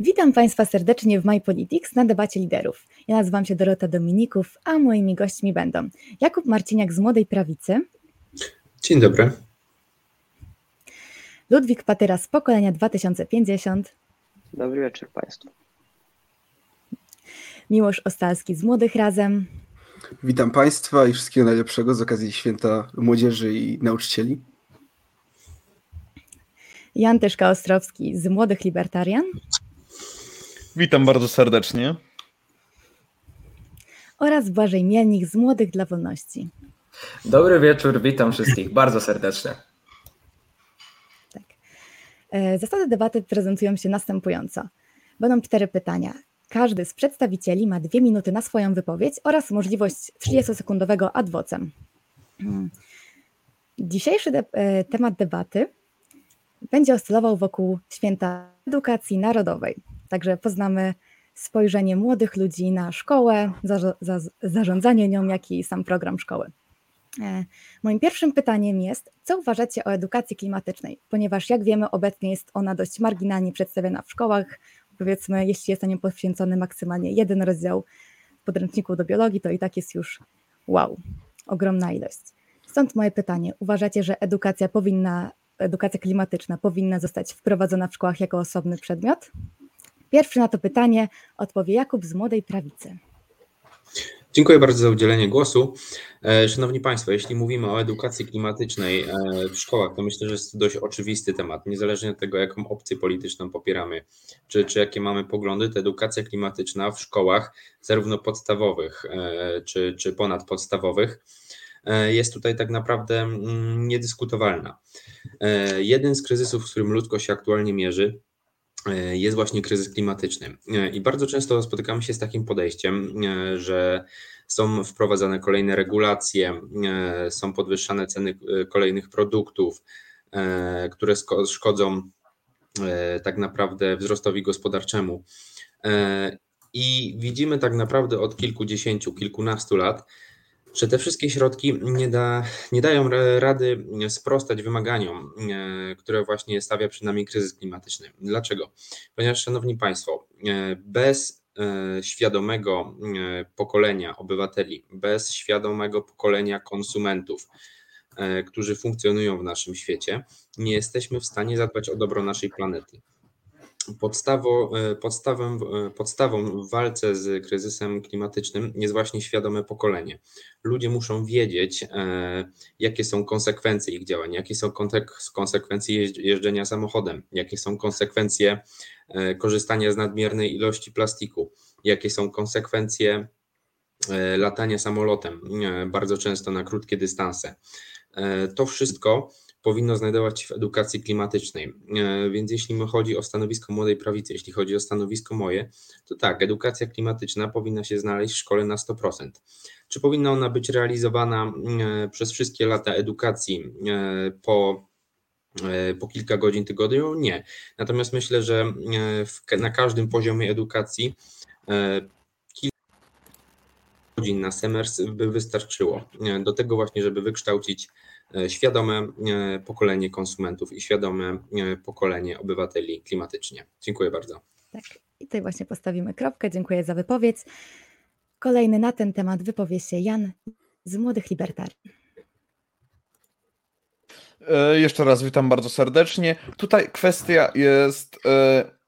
Witam Państwa serdecznie w My Politics na debacie liderów. Ja nazywam się Dorota Dominików, a moimi gośćmi będą Jakub Marciniak z Młodej Prawicy. Dzień dobry. Ludwik Patyra z Pokolenia 2050. Dobry wieczór Państwu. Miłosz Ostalski z Młodych Razem. Witam Państwa i wszystkiego najlepszego z okazji Święta Młodzieży i Nauczycieli. Jan Tyszka-Ostrowski z Młodych Libertarian. Witam bardzo serdecznie. Oraz Błażej Mielnik z Młodych dla Wolności. Dobry wieczór, witam wszystkich bardzo serdecznie. Tak. E, zasady debaty prezentują się następująco. Będą cztery pytania. Każdy z przedstawicieli ma dwie minuty na swoją wypowiedź oraz możliwość 30-sekundowego ad vocem. Hmm. Dzisiejszy de e, temat debaty będzie oscylował wokół święta edukacji narodowej. Także poznamy spojrzenie młodych ludzi na szkołę, za, za, zarządzanie nią, jak i sam program szkoły. E, moim pierwszym pytaniem jest, co uważacie o edukacji klimatycznej? Ponieważ, jak wiemy, obecnie jest ona dość marginalnie przedstawiona w szkołach. Powiedzmy, jeśli jest na nią poświęcony maksymalnie jeden rozdział podręczniku do biologii, to i tak jest już wow, ogromna ilość. Stąd moje pytanie: uważacie, że edukacja powinna, edukacja klimatyczna powinna zostać wprowadzona w szkołach jako osobny przedmiot? Pierwszy na to pytanie odpowie Jakub z Młodej Prawicy. Dziękuję bardzo za udzielenie głosu. E, szanowni Państwo, jeśli mówimy o edukacji klimatycznej e, w szkołach, to myślę, że jest to dość oczywisty temat. Niezależnie od tego, jaką opcję polityczną popieramy, czy, czy jakie mamy poglądy, to edukacja klimatyczna w szkołach, zarówno podstawowych, e, czy, czy ponadpodstawowych, jest tutaj tak naprawdę mm, niedyskutowalna. Jeden z kryzysów, z którym ludzkość się aktualnie mierzy, jest właśnie kryzys klimatyczny. E, I bardzo często spotykamy się z takim podejściem, e, że są wprowadzane kolejne regulacje, są podwyższane ceny kolejnych produktów, które szkodzą tak naprawdę wzrostowi gospodarczemu. I widzimy tak naprawdę od kilkudziesięciu, kilkunastu lat, że te wszystkie środki nie, da, nie dają rady sprostać wymaganiom, e, które właśnie stawia przed nami kryzys klimatyczny. Dlaczego? Ponieważ, Szanowni Państwo, e, bez e, świadomego pokolenia obywateli, bez świadomego pokolenia konsumentów, którzy funkcjonują w naszym świecie, nie jesteśmy w stanie zadbać o dobro naszej planety. Podstawą, e, podstawą, e, podstawą w walce z kryzysem klimatycznym jest właśnie świadome pokolenie. Ludzie muszą wiedzieć, e, jakie są konsekwencje ich działań, jakie są konsekwencje jeżdżenia samochodem, jakie są konsekwencje korzystania z nadmiernej ilości plastiku, jakie są konsekwencje latania samolotem, bardzo często na krótkie dystanse. To wszystko powinno znajdować się w edukacji klimatycznej. E, więc jeśli chodzi o stanowisko młodej prawicy, jeśli chodzi o stanowisko moje, to tak, edukacja klimatyczna powinna się znaleźć w szkole na 100%. Czy powinna ona być realizowana e, przez wszystkie lata edukacji e, po po kilka godzin tygodniu? Nie. Natomiast myślę, że na każdym poziomie edukacji godzin na semestr by wystarczyło do tego właśnie, żeby wykształcić E, świadome e, pokolenie konsumentów i świadome e, pokolenie obywateli klimatycznie. Dziękuję bardzo. Tak, i tutaj właśnie postawimy kropkę. Dziękuję za wypowiedź. Kolejny na ten temat wypowie się Jan z Młodych Libertariów. Jeszcze raz witam bardzo serdecznie. Tutaj kwestia jest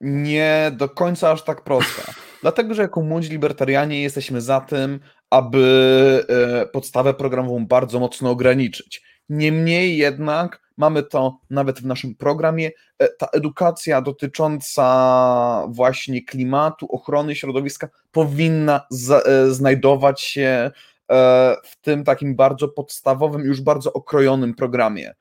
nie do końca aż tak prosta. Dlatego, że jako młodzi libertarianie jesteśmy za tym, aby podstawę programową bardzo mocno ograniczyć. Niemniej jednak mamy to nawet w naszym programie. E, ta edukacja dotycząca właśnie klimatu, ochrony środowiska powinna e, znajdować się e, w tym takim bardzo podstawowym, już bardzo okrojonym programie.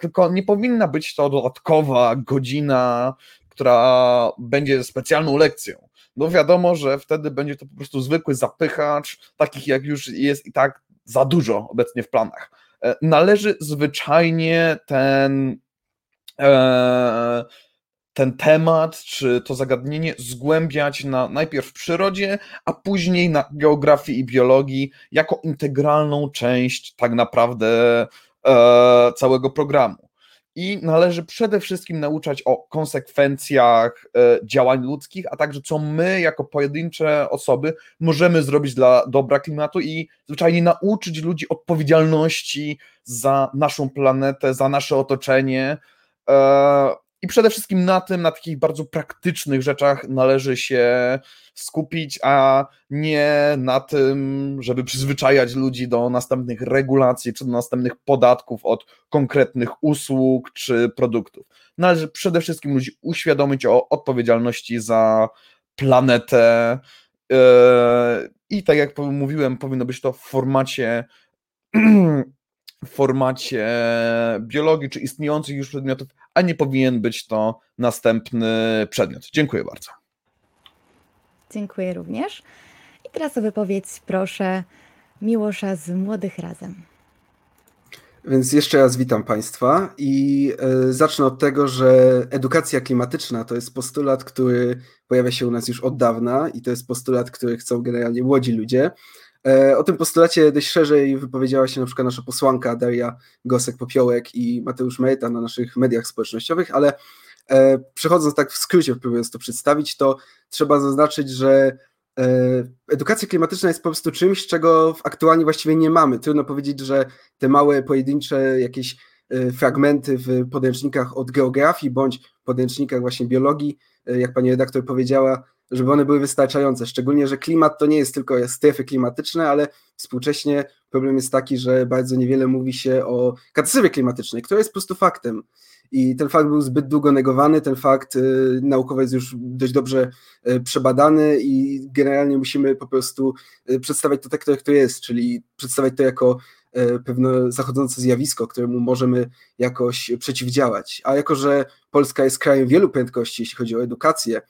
Tylko nie powinna być to dodatkowa godzina, która będzie specjalną lekcją. No wiadomo, że wtedy będzie to po prostu zwykły zapychacz, takich jak już jest i tak za dużo obecnie w planach. E, należy zwyczajnie ten, e, ten temat czy to zagadnienie zgłębiać na, najpierw w przyrodzie, a później na geografii i biologii jako integralną część tak naprawdę e, całego programu. I należy przede wszystkim nauczać o konsekwencjach e, działań ludzkich, a także co my jako pojedyncze osoby możemy zrobić dla dobra klimatu i zwyczajnie nauczyć ludzi odpowiedzialności za naszą planetę, za nasze otoczenie. I przede wszystkim na tym, na takich bardzo praktycznych rzeczach należy się skupić, a nie na tym, żeby przyzwyczajać ludzi do następnych regulacji czy do następnych podatków od konkretnych usług czy produktów. Należy przede wszystkim ludzi uświadomić o odpowiedzialności za planetę. Yy, I tak jak mówiłem, powinno być to w formacie w formacie biologii czy istniejących już przedmiotów, a nie powinien być to następny przedmiot. Dziękuję bardzo. Dziękuję również. I teraz o wypowiedź proszę Miłosza z Młodych Razem. Więc jeszcze raz witam Państwa i e, zacznę od tego, że edukacja klimatyczna to jest postulat, który pojawia się u nas już od dawna i to jest postulat, który chcą generalnie młodzi ludzie. E, o tym postulacie dość szerzej wypowiedziała się na przykład nasza posłanka Daria Gosek-Popiołek i Mateusz Mejta na naszych mediach społecznościowych, ale e, przechodząc tak w skrócie, próbując to przedstawić, to trzeba zaznaczyć, że e, edukacja klimatyczna jest po prostu czymś, czego aktualnie właściwie nie mamy. Trudno powiedzieć, że te małe, pojedyncze jakieś fragmenty w podręcznikach od geografii bądź podręcznikach właśnie biologii, jak pani redaktor powiedziała, żeby one były wystarczające. Szczególnie, że klimat to nie jest tylko strefy klimatyczne, ale współcześnie problem jest taki, że bardzo niewiele mówi się o katastrofie klimatycznej, która jest po prostu faktem. I ten fakt był zbyt długo negowany, ten fakt y, naukowo jest już dość dobrze y, przebadany i generalnie musimy po prostu y, przedstawiać to tak, jak to jest, czyli przedstawiać to jako pewne zachodzące zjawisko, któremu możemy jakoś przeciwdziałać. A jako, że Polska jest krajem wielu prędkości, jeśli chodzi o edukację,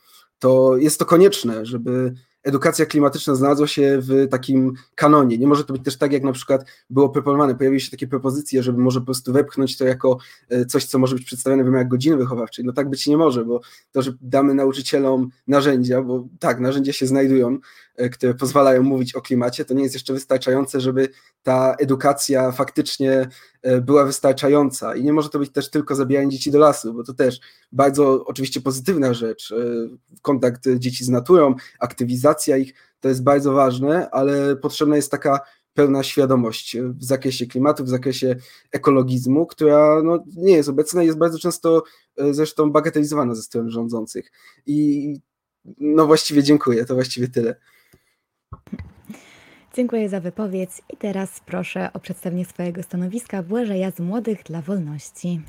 to jest to konieczne, żeby edukacja klimatyczna znalazła się w takim kanonie. Nie może to być też tak, jak na przykład było proponowane. Pojawiły się takie propozycje, żeby może po prostu wepchnąć to jako e, coś, co może być przedstawione w ramach godziny wychowawczej. No tak być nie może, bo to, że damy nauczycielom narzędzia, bo tak, narzędzia się znajdują, e, które pozwalają mówić o klimacie, to nie jest jeszcze wystarczające, żeby ta edukacja faktycznie e, była wystarczająca. I nie może to być też tylko zabijanie dzieci do lasu, bo to też bardzo oczywiście pozytywna rzecz. Kontakt dzieci z naturą, aktywizacja ich, to jest bardzo ważne, ale potrzebna jest taka pełna świadomość w zakresie klimatu, w zakresie ekologizmu, która no, nie jest obecna i jest bardzo często zresztą bagatelizowana ze strony rządzących. I no właściwie dziękuję, to właściwie tyle. Dziękuję za wypowiedź i teraz proszę o przedstawienie swojego stanowiska Błażeja z Młodych dla Wolności.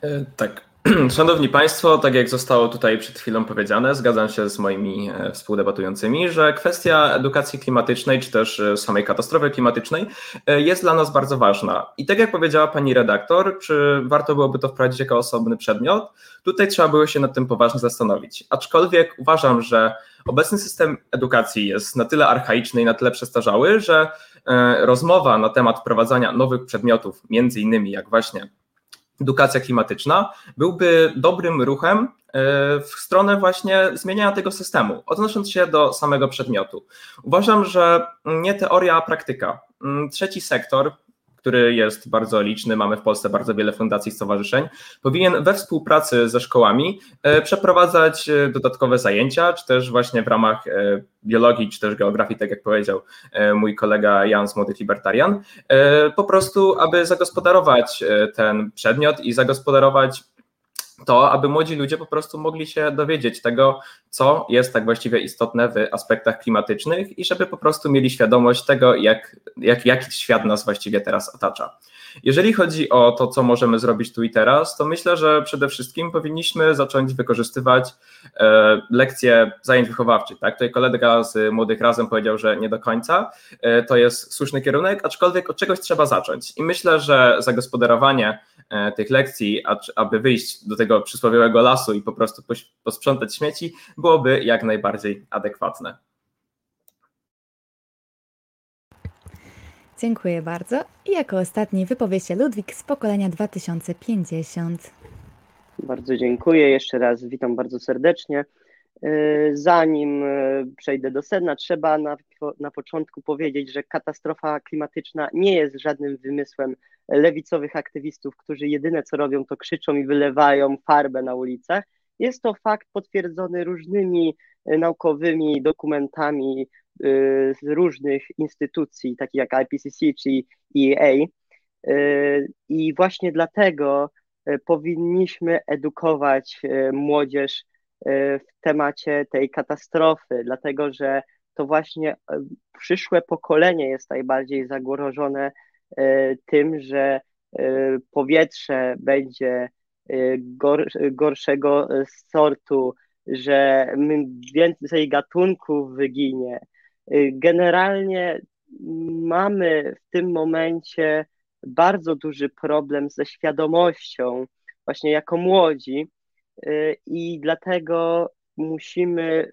E, tak, Szanowni Państwo, tak jak zostało tutaj przed chwilą powiedziane, zgadzam się z moimi e, współdebatującymi, że kwestia edukacji klimatycznej, czy też e, samej katastrofy klimatycznej jest dla nas bardzo ważna. I tak jak powiedziała pani redaktor, czy warto byłoby to wprowadzić jako osobny przedmiot, tutaj trzeba było się nad tym poważnie zastanowić. Aczkolwiek uważam, że obecny system edukacji jest na tyle archaiczny i na tyle przestarzały, że rozmowa na temat wprowadzania nowych przedmiotów, między innymi jak właśnie edukacja klimatyczna byłby dobrym ruchem e, w stronę właśnie zmieniania tego systemu, odnosząc się do samego przedmiotu. Uważam, że nie teoria, a praktyka. Mm, trzeci sektor, który jest bardzo liczny, mamy w Polsce bardzo wiele fundacji i stowarzyszeń, powinien we współpracy ze szkołami e, przeprowadzać e, dodatkowe zajęcia, czy też właśnie w ramach e, biologii, czy też geografii, tak jak powiedział mój kolega Jan z Młodych Libertarian, po prostu, aby zagospodarować ten przedmiot i zagospodarować to, aby młodzi ludzie po prostu mogli się dowiedzieć tego, co jest tak właściwie istotne w aspektach klimatycznych i żeby po prostu mieli świadomość tego, jak, jak, jak świat nas właściwie teraz otacza. Jeżeli chodzi o to, co możemy zrobić tu i teraz, to myślę, że przede wszystkim powinniśmy zacząć wykorzystywać e, lekcje zajęć wychowawczych. Tak? Tutaj kolega z Młodych Razem powiedział, że nie do końca. E, to jest słuszny kierunek, aczkolwiek od czegoś trzeba zacząć. I myślę, że zagospodarowanie e, tych lekcji, aby wyjść do tego przysłowiowego lasu i po prostu posprzątać śmieci, byłoby jak najbardziej adekwatne. Dziękuję bardzo. I jako ostatni wypowie się Ludwik z pokolenia 2050. Bardzo dziękuję. Jeszcze raz witam bardzo serdecznie. Zanim przejdę do sedna, trzeba na, na początku powiedzieć, że katastrofa klimatyczna nie jest żadnym wymysłem lewicowych aktywistów, którzy jedyne co robią, to krzyczą i wylewają farbę na ulicach. Jest to fakt potwierdzony różnymi naukowymi dokumentami z różnych instytucji, takich jak IPCC czy EA. I właśnie dlatego powinniśmy edukować młodzież w temacie tej katastrofy, dlatego że to właśnie przyszłe pokolenie jest najbardziej zagrożone tym, że powietrze będzie gorszego sortu, że więcej gatunków wyginie. Generalnie mamy w tym momencie bardzo duży problem ze świadomością, właśnie jako młodzi, i dlatego musimy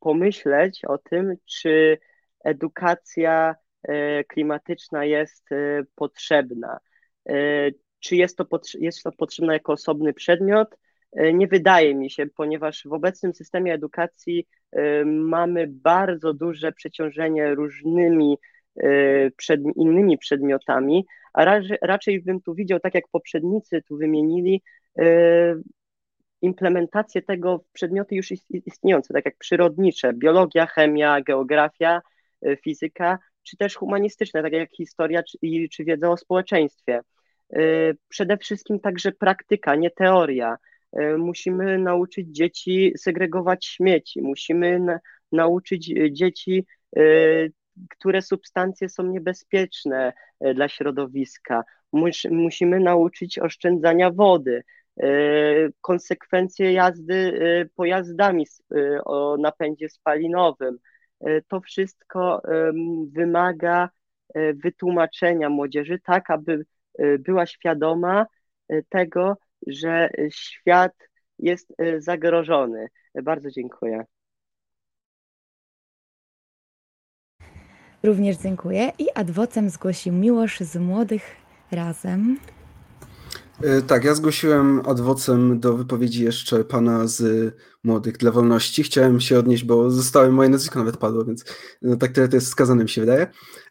pomyśleć o tym, czy edukacja klimatyczna jest potrzebna. Czy jest to, jest to potrzebne jako osobny przedmiot? Nie wydaje mi się, ponieważ w obecnym systemie edukacji mamy bardzo duże przeciążenie różnymi przed, innymi przedmiotami, a raczej, raczej bym tu widział, tak jak poprzednicy tu wymienili, implementację tego w przedmioty już istniejące, tak jak przyrodnicze, biologia, chemia, geografia, fizyka, czy też humanistyczne, tak jak historia czy, czy wiedza o społeczeństwie. Przede wszystkim także praktyka, nie teoria. Musimy nauczyć dzieci segregować śmieci, musimy na, nauczyć dzieci, które substancje są niebezpieczne dla środowiska. Mus, musimy nauczyć oszczędzania wody, konsekwencje jazdy pojazdami o napędzie spalinowym. To wszystko wymaga wytłumaczenia młodzieży, tak aby była świadoma tego, że świat jest zagrożony. Bardzo dziękuję. Również dziękuję. I adwocem zgłosił Miłosz z Młodych Razem. Tak, ja zgłosiłem adwocem do wypowiedzi jeszcze pana z Młodych dla Wolności. Chciałem się odnieść, bo zostały moje nazwisko nawet padło, więc no, tak tyle to jest skazane mi się wydaje.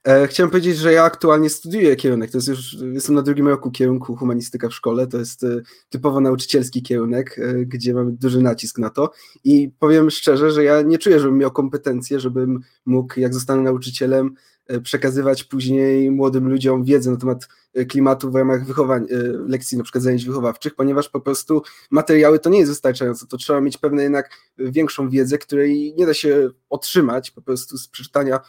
E, chciałem powiedzieć, że ja aktualnie studiuję kierunek, to jest już, jestem na drugim roku kierunku humanistyka w szkole, to jest e, typowo nauczycielski kierunek, e, gdzie mamy duży nacisk na to i powiem szczerze, że ja nie czuję, żebym miał kompetencje, żebym mógł, jak zostanę nauczycielem, przekazywać później młodym ludziom wiedzę na temat klimatu w ramach wychowań, lekcji na przykład zajęć wychowawczych, ponieważ po prostu materiały to nie jest wystarczające, to trzeba mieć pewne jednak większą wiedzę, której nie da się otrzymać po prostu z przeczytania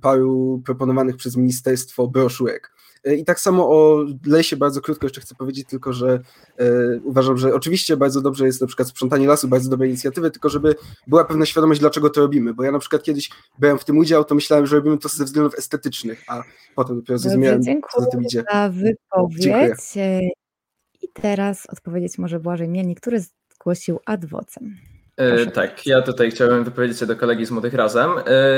paru proponowanych przez ministerstwo broszurek. I tak samo o lesie bardzo krótko jeszcze chcę powiedzieć, tylko że e, uważam, że oczywiście bardzo dobrze jest na przykład sprzątanie lasu, bardzo dobre inicjatywy, tylko żeby była pewna świadomość, dlaczego to robimy, bo ja na przykład kiedyś brałem w tym udział, to myślałem, że robimy to ze względów estetycznych, a potem dopiero zrozumiałem, co za tym idzie. za wypowiedź. Dziękuję. I teraz odpowiedzieć może Błażej Mielnik, który zgłosił adwocem. Proszę. Tak, ja tutaj chciałem wypowiedzieć się do kolegi z Młodych Razem.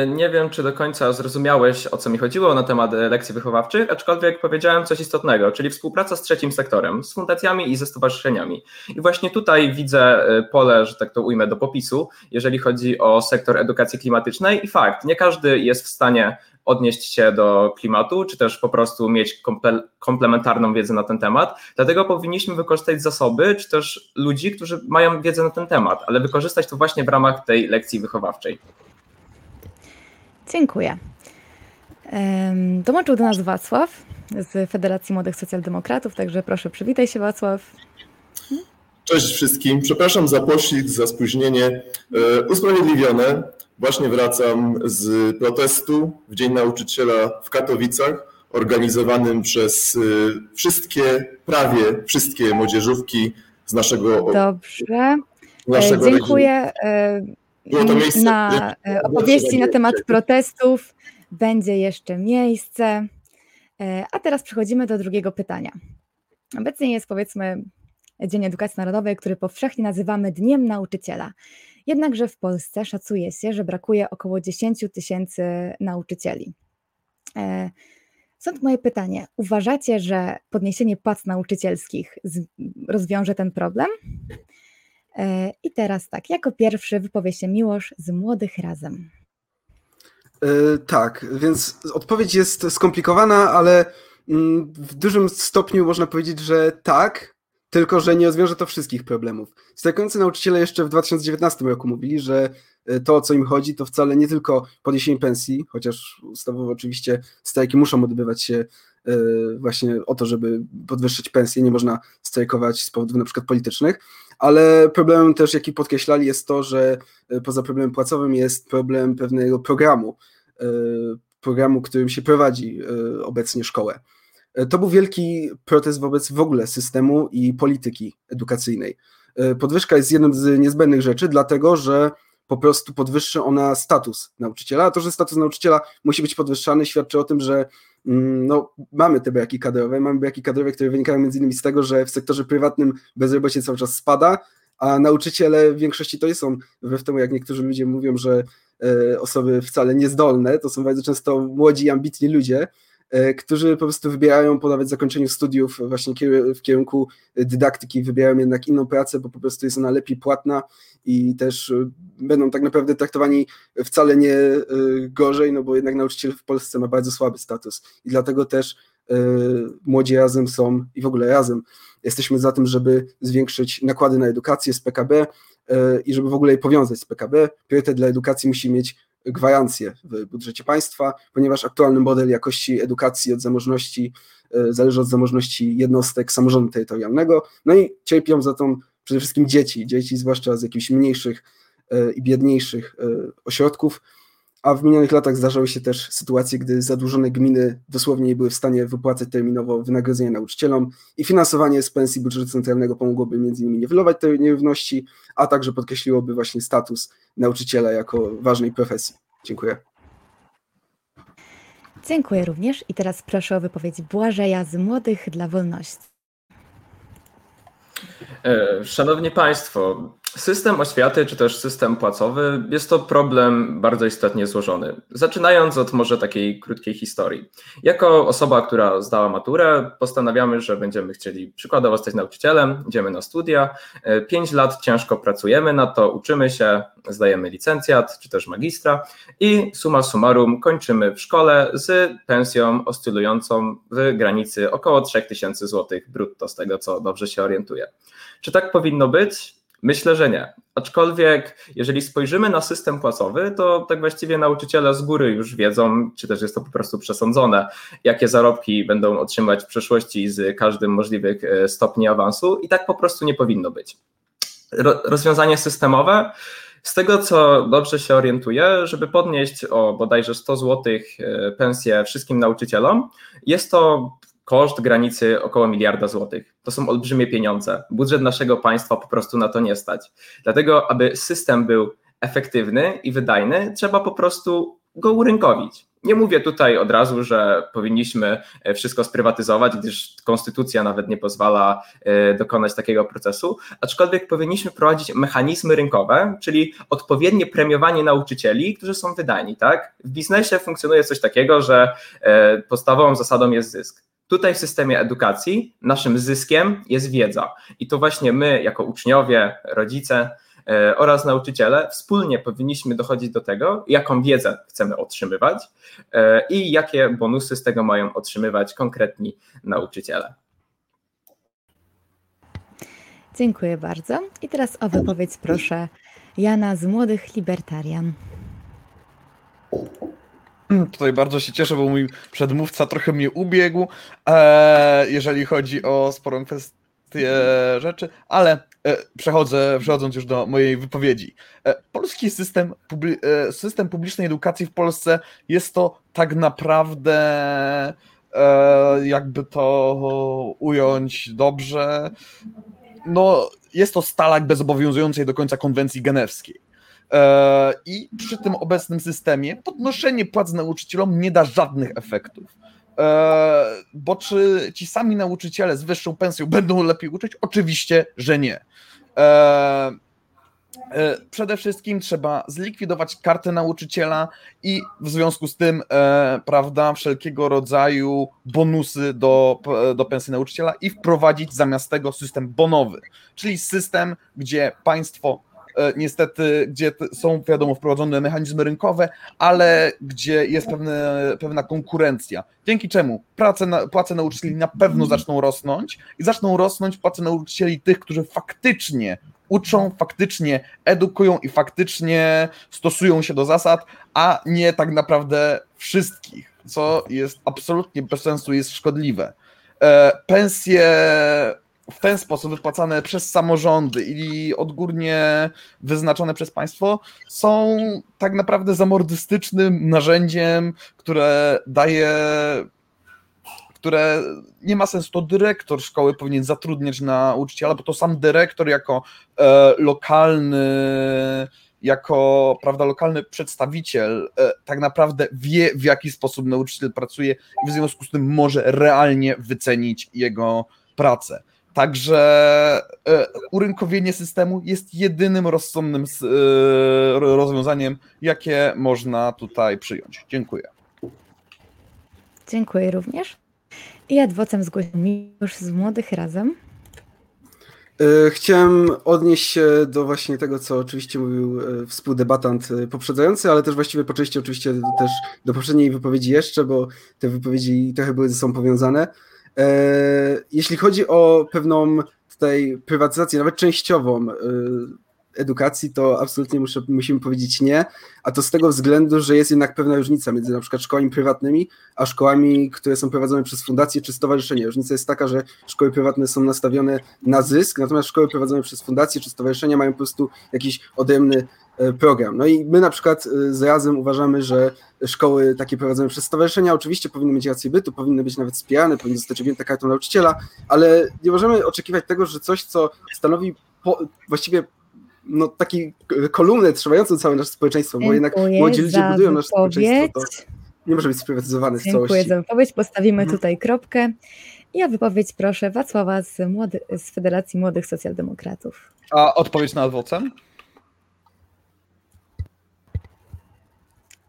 Nie wiem, czy do końca zrozumiałeś, o co mi chodziło na temat lekcji wychowawczych, aczkolwiek powiedziałem coś istotnego, czyli współpraca z trzecim sektorem, z fundacjami i ze stowarzyszeniami. I właśnie tutaj widzę pole, że tak to ujmę, do popisu, jeżeli chodzi o sektor edukacji klimatycznej. I fakt, nie każdy jest w stanie odnieść się do klimatu, czy też po prostu mieć komple komplementarną wiedzę na ten temat. Dlatego powinniśmy wykorzystać zasoby, czy też ludzi, którzy mają wiedzę na ten temat, ale wykorzystać to właśnie w ramach tej lekcji wychowawczej. Dziękuję. Dołączył do nas Wacław z Federacji Młodych Socjaldemokratów, także proszę przywitaj się Wacław. Cześć wszystkim. Przepraszam za poślizg, za spóźnienie. Usprawiedliwione. Właśnie wracam z protestu w Dzień Nauczyciela w Katowicach, organizowanym przez wszystkie, prawie wszystkie młodzieżówki z naszego. Dobrze. Naszego Dziękuję. Było to miejsce, na opowieści na temat protestów będzie jeszcze miejsce. A teraz przechodzimy do drugiego pytania. Obecnie jest powiedzmy Dzień Edukacji Narodowej, który powszechnie nazywamy Dniem Nauczyciela. Jednakże w Polsce szacuje się, że brakuje około 10 tysięcy nauczycieli. Stąd moje pytanie. Uważacie, że podniesienie płac nauczycielskich rozwiąże ten problem? I teraz tak, jako pierwszy wypowie się Miłosz z Młodych Razem. E, tak, więc odpowiedź jest skomplikowana, ale mm, w dużym stopniu można powiedzieć, że tak, tylko że nie rozwiąże to wszystkich problemów. Strajkujący nauczyciele jeszcze w 2019 roku mówili, że e, to, o co im chodzi, to wcale nie tylko podniesienie pensji, chociaż ustawowo oczywiście strajki muszą odbywać się e, właśnie o to, żeby podwyższyć pensję, nie można strajkować z powodów na przykład politycznych, ale problemem też, jaki podkreślali, jest to, że e, poza problemem płacowym jest problem pewnego programu, programu, którym się prowadzi obecnie szkołę. To był wielki protest wobec w ogóle systemu i polityki edukacyjnej. Podwyżka jest jedną z niezbędnych rzeczy, dlatego że po prostu podwyższy ona status nauczyciela, a to, że status nauczyciela musi być podwyższany, świadczy o tym, że mm, no, mamy te braki kadrowe, mamy braki kadrowe, które wynikają między innymi z tego, że w sektorze prywatnym bezrobocie cały czas spada, a nauczyciele w większości to nie są, wbrew temu jak niektórzy ludzie mówią, że e, osoby wcale niezdolne, to są bardzo często młodzi, ambitni ludzie, E, którzy po prostu wybierają po nawet zakończeniu studiów właśnie w kierunku dydaktyki, wybierają jednak inną pracę, bo po prostu jest ona lepiej płatna i też e, będą tak naprawdę traktowani wcale nie e, gorzej, no bo jednak nauczyciel w Polsce ma bardzo słaby status i dlatego też młodzi razem są i w ogóle razem jesteśmy za tym, żeby zwiększyć nakłady na edukację z PKB i żeby w ogóle je powiązać z PKB. Priorytet dla edukacji musi mieć gwarancje w budżecie państwa, ponieważ aktualny model jakości edukacji od zamożności e, zależy od zamożności jednostek samorządu terytorialnego, no i cierpią za to przede wszystkim dzieci, dzieci zwłaszcza z jakichś mniejszych e, i biedniejszych e, ośrodków, a w minionych latach zdarzały się też sytuacje, gdy zadłużone gminy dosłownie nie były w stanie wypłacać terminowo wynagrodzenia nauczycielom i finansowanie z pensji budżetu centralnego pomogłoby między innymi niwelować te nierówności, a także podkreśliłoby właśnie status nauczyciela jako ważnej profesji. Dziękuję. Dziękuję również i teraz proszę o wypowiedź Błażeja z Młodych dla Wolności. E, szanowni Państwo, System oświaty, czy też system płacowy, jest to problem bardzo istotnie złożony. Zaczynając od może takiej krótkiej historii. Jako osoba, która zdała maturę, postanawiamy, że będziemy chcieli przykładowo stać nauczycielem, idziemy na studia, e, pięć lat ciężko pracujemy na to, uczymy się, zdajemy licencjat, czy też magistra i summa summarum kończymy w szkole z pensją oscylującą w granicy około 3000 zł brutto, z tego co dobrze się orientuję. Czy tak powinno być? Myślę, że nie. Aczkolwiek, jeżeli spojrzymy na system płacowy, to tak właściwie nauczyciele z góry już wiedzą, czy też jest to po prostu przesądzone, jakie zarobki będą otrzymywać w przyszłości z każdym możliwych e, stopni awansu, i tak po prostu nie powinno być. Rozwiązanie systemowe. Z tego, co dobrze się orientuję, żeby podnieść o bodajże 100 zł e, pensję wszystkim nauczycielom, jest to koszt granicy około miliarda złotych. To są olbrzymie pieniądze. Budżet naszego państwa po prostu na to nie stać. Dlatego, aby system był efektywny i wydajny, trzeba po prostu go urynkowić. Nie mówię tutaj od razu, że powinniśmy e, wszystko sprywatyzować, gdyż konstytucja nawet nie pozwala e, dokonać takiego procesu, aczkolwiek powinniśmy prowadzić mechanizmy rynkowe, czyli odpowiednie premiowanie nauczycieli, którzy są wydajni. Tak? W biznesie funkcjonuje coś takiego, że e, podstawową zasadą jest zysk. Tutaj w systemie edukacji naszym zyskiem jest wiedza. I to właśnie my, jako uczniowie, rodzice e, oraz nauczyciele, wspólnie powinniśmy dochodzić do tego, jaką wiedzę chcemy otrzymywać e, i jakie bonusy z tego mają otrzymywać konkretni nauczyciele. Dziękuję bardzo. I teraz o wypowiedź proszę Jana z Młodych Libertarian. Tutaj bardzo się cieszę, bo mój przedmówca trochę mnie ubiegł, e, jeżeli chodzi o sporą kwestię rzeczy, ale e, przechodzę, przechodząc już do mojej wypowiedzi. E, polski system, system publicznej edukacji w Polsce jest to tak naprawdę, jakby to ująć dobrze, no jest to stalak bez obowiązującej do końca konwencji genewskiej. E, I przy tym obecnym systemie podnoszenie płac nauczycielom nie da żadnych efektów. E, bo czy ci sami nauczyciele z wyższą pensją będą lepiej uczyć? Oczywiście, że nie. E, przede wszystkim trzeba zlikwidować kartę nauczyciela i w związku z tym, prawda, wszelkiego rodzaju bonusy do, do pensji nauczyciela i wprowadzić zamiast tego system bonowy, czyli system, gdzie państwo niestety, gdzie są, wiadomo, wprowadzone mechanizmy rynkowe, ale gdzie jest pewne, pewna konkurencja. Dzięki czemu prace na, płace nauczycieli na pewno zaczną rosnąć i zaczną rosnąć płace nauczycieli tych, którzy faktycznie uczą, faktycznie edukują i faktycznie stosują się do zasad, a nie tak naprawdę wszystkich, co jest absolutnie bez sensu, jest szkodliwe. E, pensje w ten sposób wypłacane przez samorządy i odgórnie wyznaczone przez państwo są tak naprawdę zamordystycznym narzędziem, które daje które nie ma sensu, to dyrektor szkoły powinien zatrudniać nauczyciela, bo to sam dyrektor jako e, lokalny, jako prawda, lokalny przedstawiciel e, tak naprawdę wie, w jaki sposób nauczyciel pracuje i w związku z tym może realnie wycenić jego pracę. Także e, urynkowienie systemu jest jedynym rozsądnym e, rozwiązaniem, jakie można tutaj przyjąć. Dziękuję. Dziękuję również. I adwocem zgłosił mi już z Młodych Razem. E, chciałem odnieść się do właśnie tego, co oczywiście mówił współdebatant poprzedzający, ale też właściwie po części oczywiście też do poprzedniej wypowiedzi jeszcze, bo te wypowiedzi trochę były ze sobą powiązane. Jeśli chodzi o pewną tutaj prywatyzację, nawet częściową edukacji, to absolutnie muszę, musimy powiedzieć nie, a to z tego względu, że jest jednak pewna różnica między na przykład szkołami prywatnymi, a szkołami, które są prowadzone przez fundacje czy stowarzyszenie. Różnica jest taka, że szkoły prywatne są nastawione na zysk, natomiast szkoły prowadzone przez fundacje czy stowarzyszenia mają po prostu jakiś odrębny program. No i my na przykład z Razem uważamy, że szkoły takie prowadzone przez stowarzyszenia oczywiście powinny mieć rację bytu, powinny być nawet wspierane, powinny zostać objęte kartą nauczyciela, ale nie możemy oczekiwać tego, że coś, co stanowi po, właściwie no, taki kolumnę trzymającą całe nasze społeczeństwo, bo jednak młodzi ludzie budują nasze społeczeństwo, to nie może być sprywatyzowane w Dziękuję całości. za wypowiedź. Postawimy mhm. tutaj kropkę. I o wypowiedź proszę Wacława z, młody, z Federacji Młodych Socjaldemokratów. A odpowiedź na adwocem?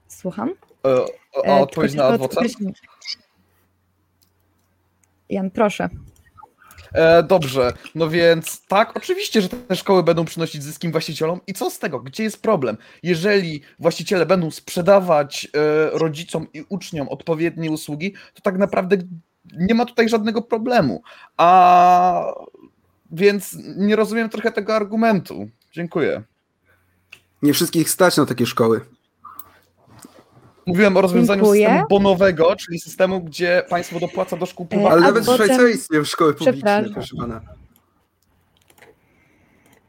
Słucham? E, a odpowiedź na adwocem? Jan, proszę. E, dobrze, no więc tak, oczywiście, że te szkoły będą przynosić zyskim właścicielom i co z tego? Gdzie jest problem? Jeżeli właściciele będą sprzedawać e, rodzicom i uczniom odpowiednie usługi, to tak naprawdę nie ma tutaj żadnego problemu. A więc nie rozumiem trochę tego argumentu. Dziękuję. Nie wszystkich stać na takie szkoły. Mówiłem o rozwiązaniu Dziękuję. systemu bonowego, czyli systemu, gdzie państwo dopłaca do szkół E, prywatnych. Ale nawet w Szwajcarii istnieją szkoły publiczne, proszę pana.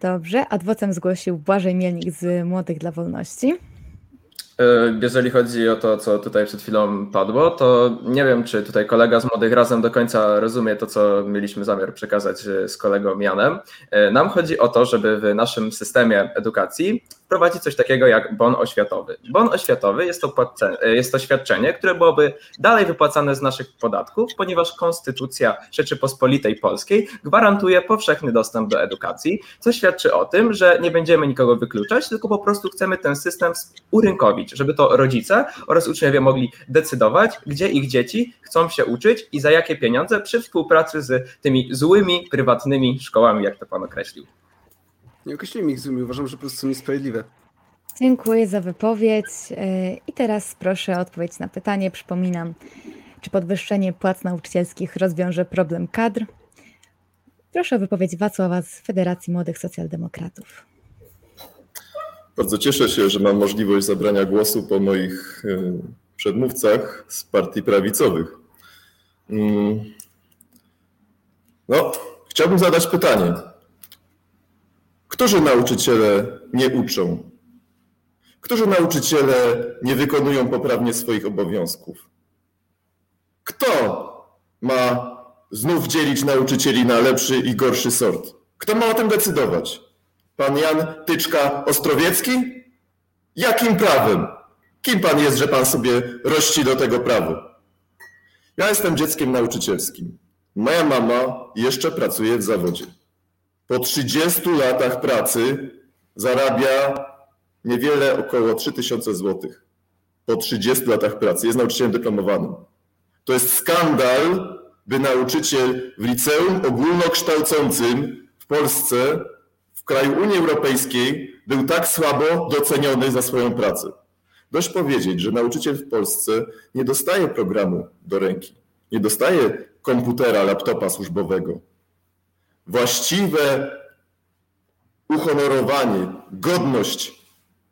Dobrze, adwocem zgłosił Błażej Mielnik z Młodych dla Wolności. E, Jeżeli chodzi o to, co tutaj przed chwilą padło, to nie wiem, czy tutaj kolega z Młodych Razem do końca rozumie to, co mieliśmy zamiar przekazać e, z kolegą Janem. Nam chodzi o to, żeby w naszym systemie edukacji wprowadzić coś takiego jak bon oświatowy. Bon oświatowy jest to, jest to świadczenie, które byłoby dalej wypłacane z naszych podatków, ponieważ Konstytucja Rzeczypospolitej Polskiej gwarantuje powszechny dostęp do edukacji, co świadczy o tym, że nie będziemy nikogo wykluczać, tylko po prostu chcemy ten system urynkowić, żeby to rodzice oraz uczniowie mogli decydować, gdzie ich dzieci chcą się uczyć i za jakie pieniądze przy współpracy z tymi złymi, prywatnymi szkołami, jak to pan określił. Nie określiłem ich złymi, uważam, że po prostu są niesprawiedliwe. Dziękuję za wypowiedź. E, I teraz proszę o odpowiedź na pytanie. Przypominam, czy podwyższenie płac nauczycielskich rozwiąże problem kadr? Proszę o wypowiedź Wacława z Federacji Młodych Socjaldemokratów. Bardzo cieszę się, że mam możliwość zabrania głosu po moich e, przedmówcach z partii prawicowych. Mm. No, chciałbym zadać pytanie. Którzy nauczyciele nie uczą? Którzy nauczyciele nie wykonują poprawnie swoich obowiązków? Kto ma znów dzielić nauczycieli na lepszy i gorszy sort? Kto ma o tym decydować? Pan Jan Tyczka Ostrowiecki? Jakim prawem? Kim pan jest, że pan sobie rości do tego prawo? Ja jestem dzieckiem nauczycielskim. Moja mama jeszcze pracuje w zawodzie. Po 30 latach pracy zarabia niewiele około 3000 zł. Po 30 latach pracy jest nauczycielem dyplomowanym. To jest skandal, by nauczyciel w liceum ogólnokształcącym w Polsce w kraju Unii Europejskiej był tak słabo doceniony za swoją pracę. Dość powiedzieć, że nauczyciel w Polsce nie dostaje programu do ręki, nie dostaje komputera, laptopa służbowego. Właściwe uhonorowanie, godność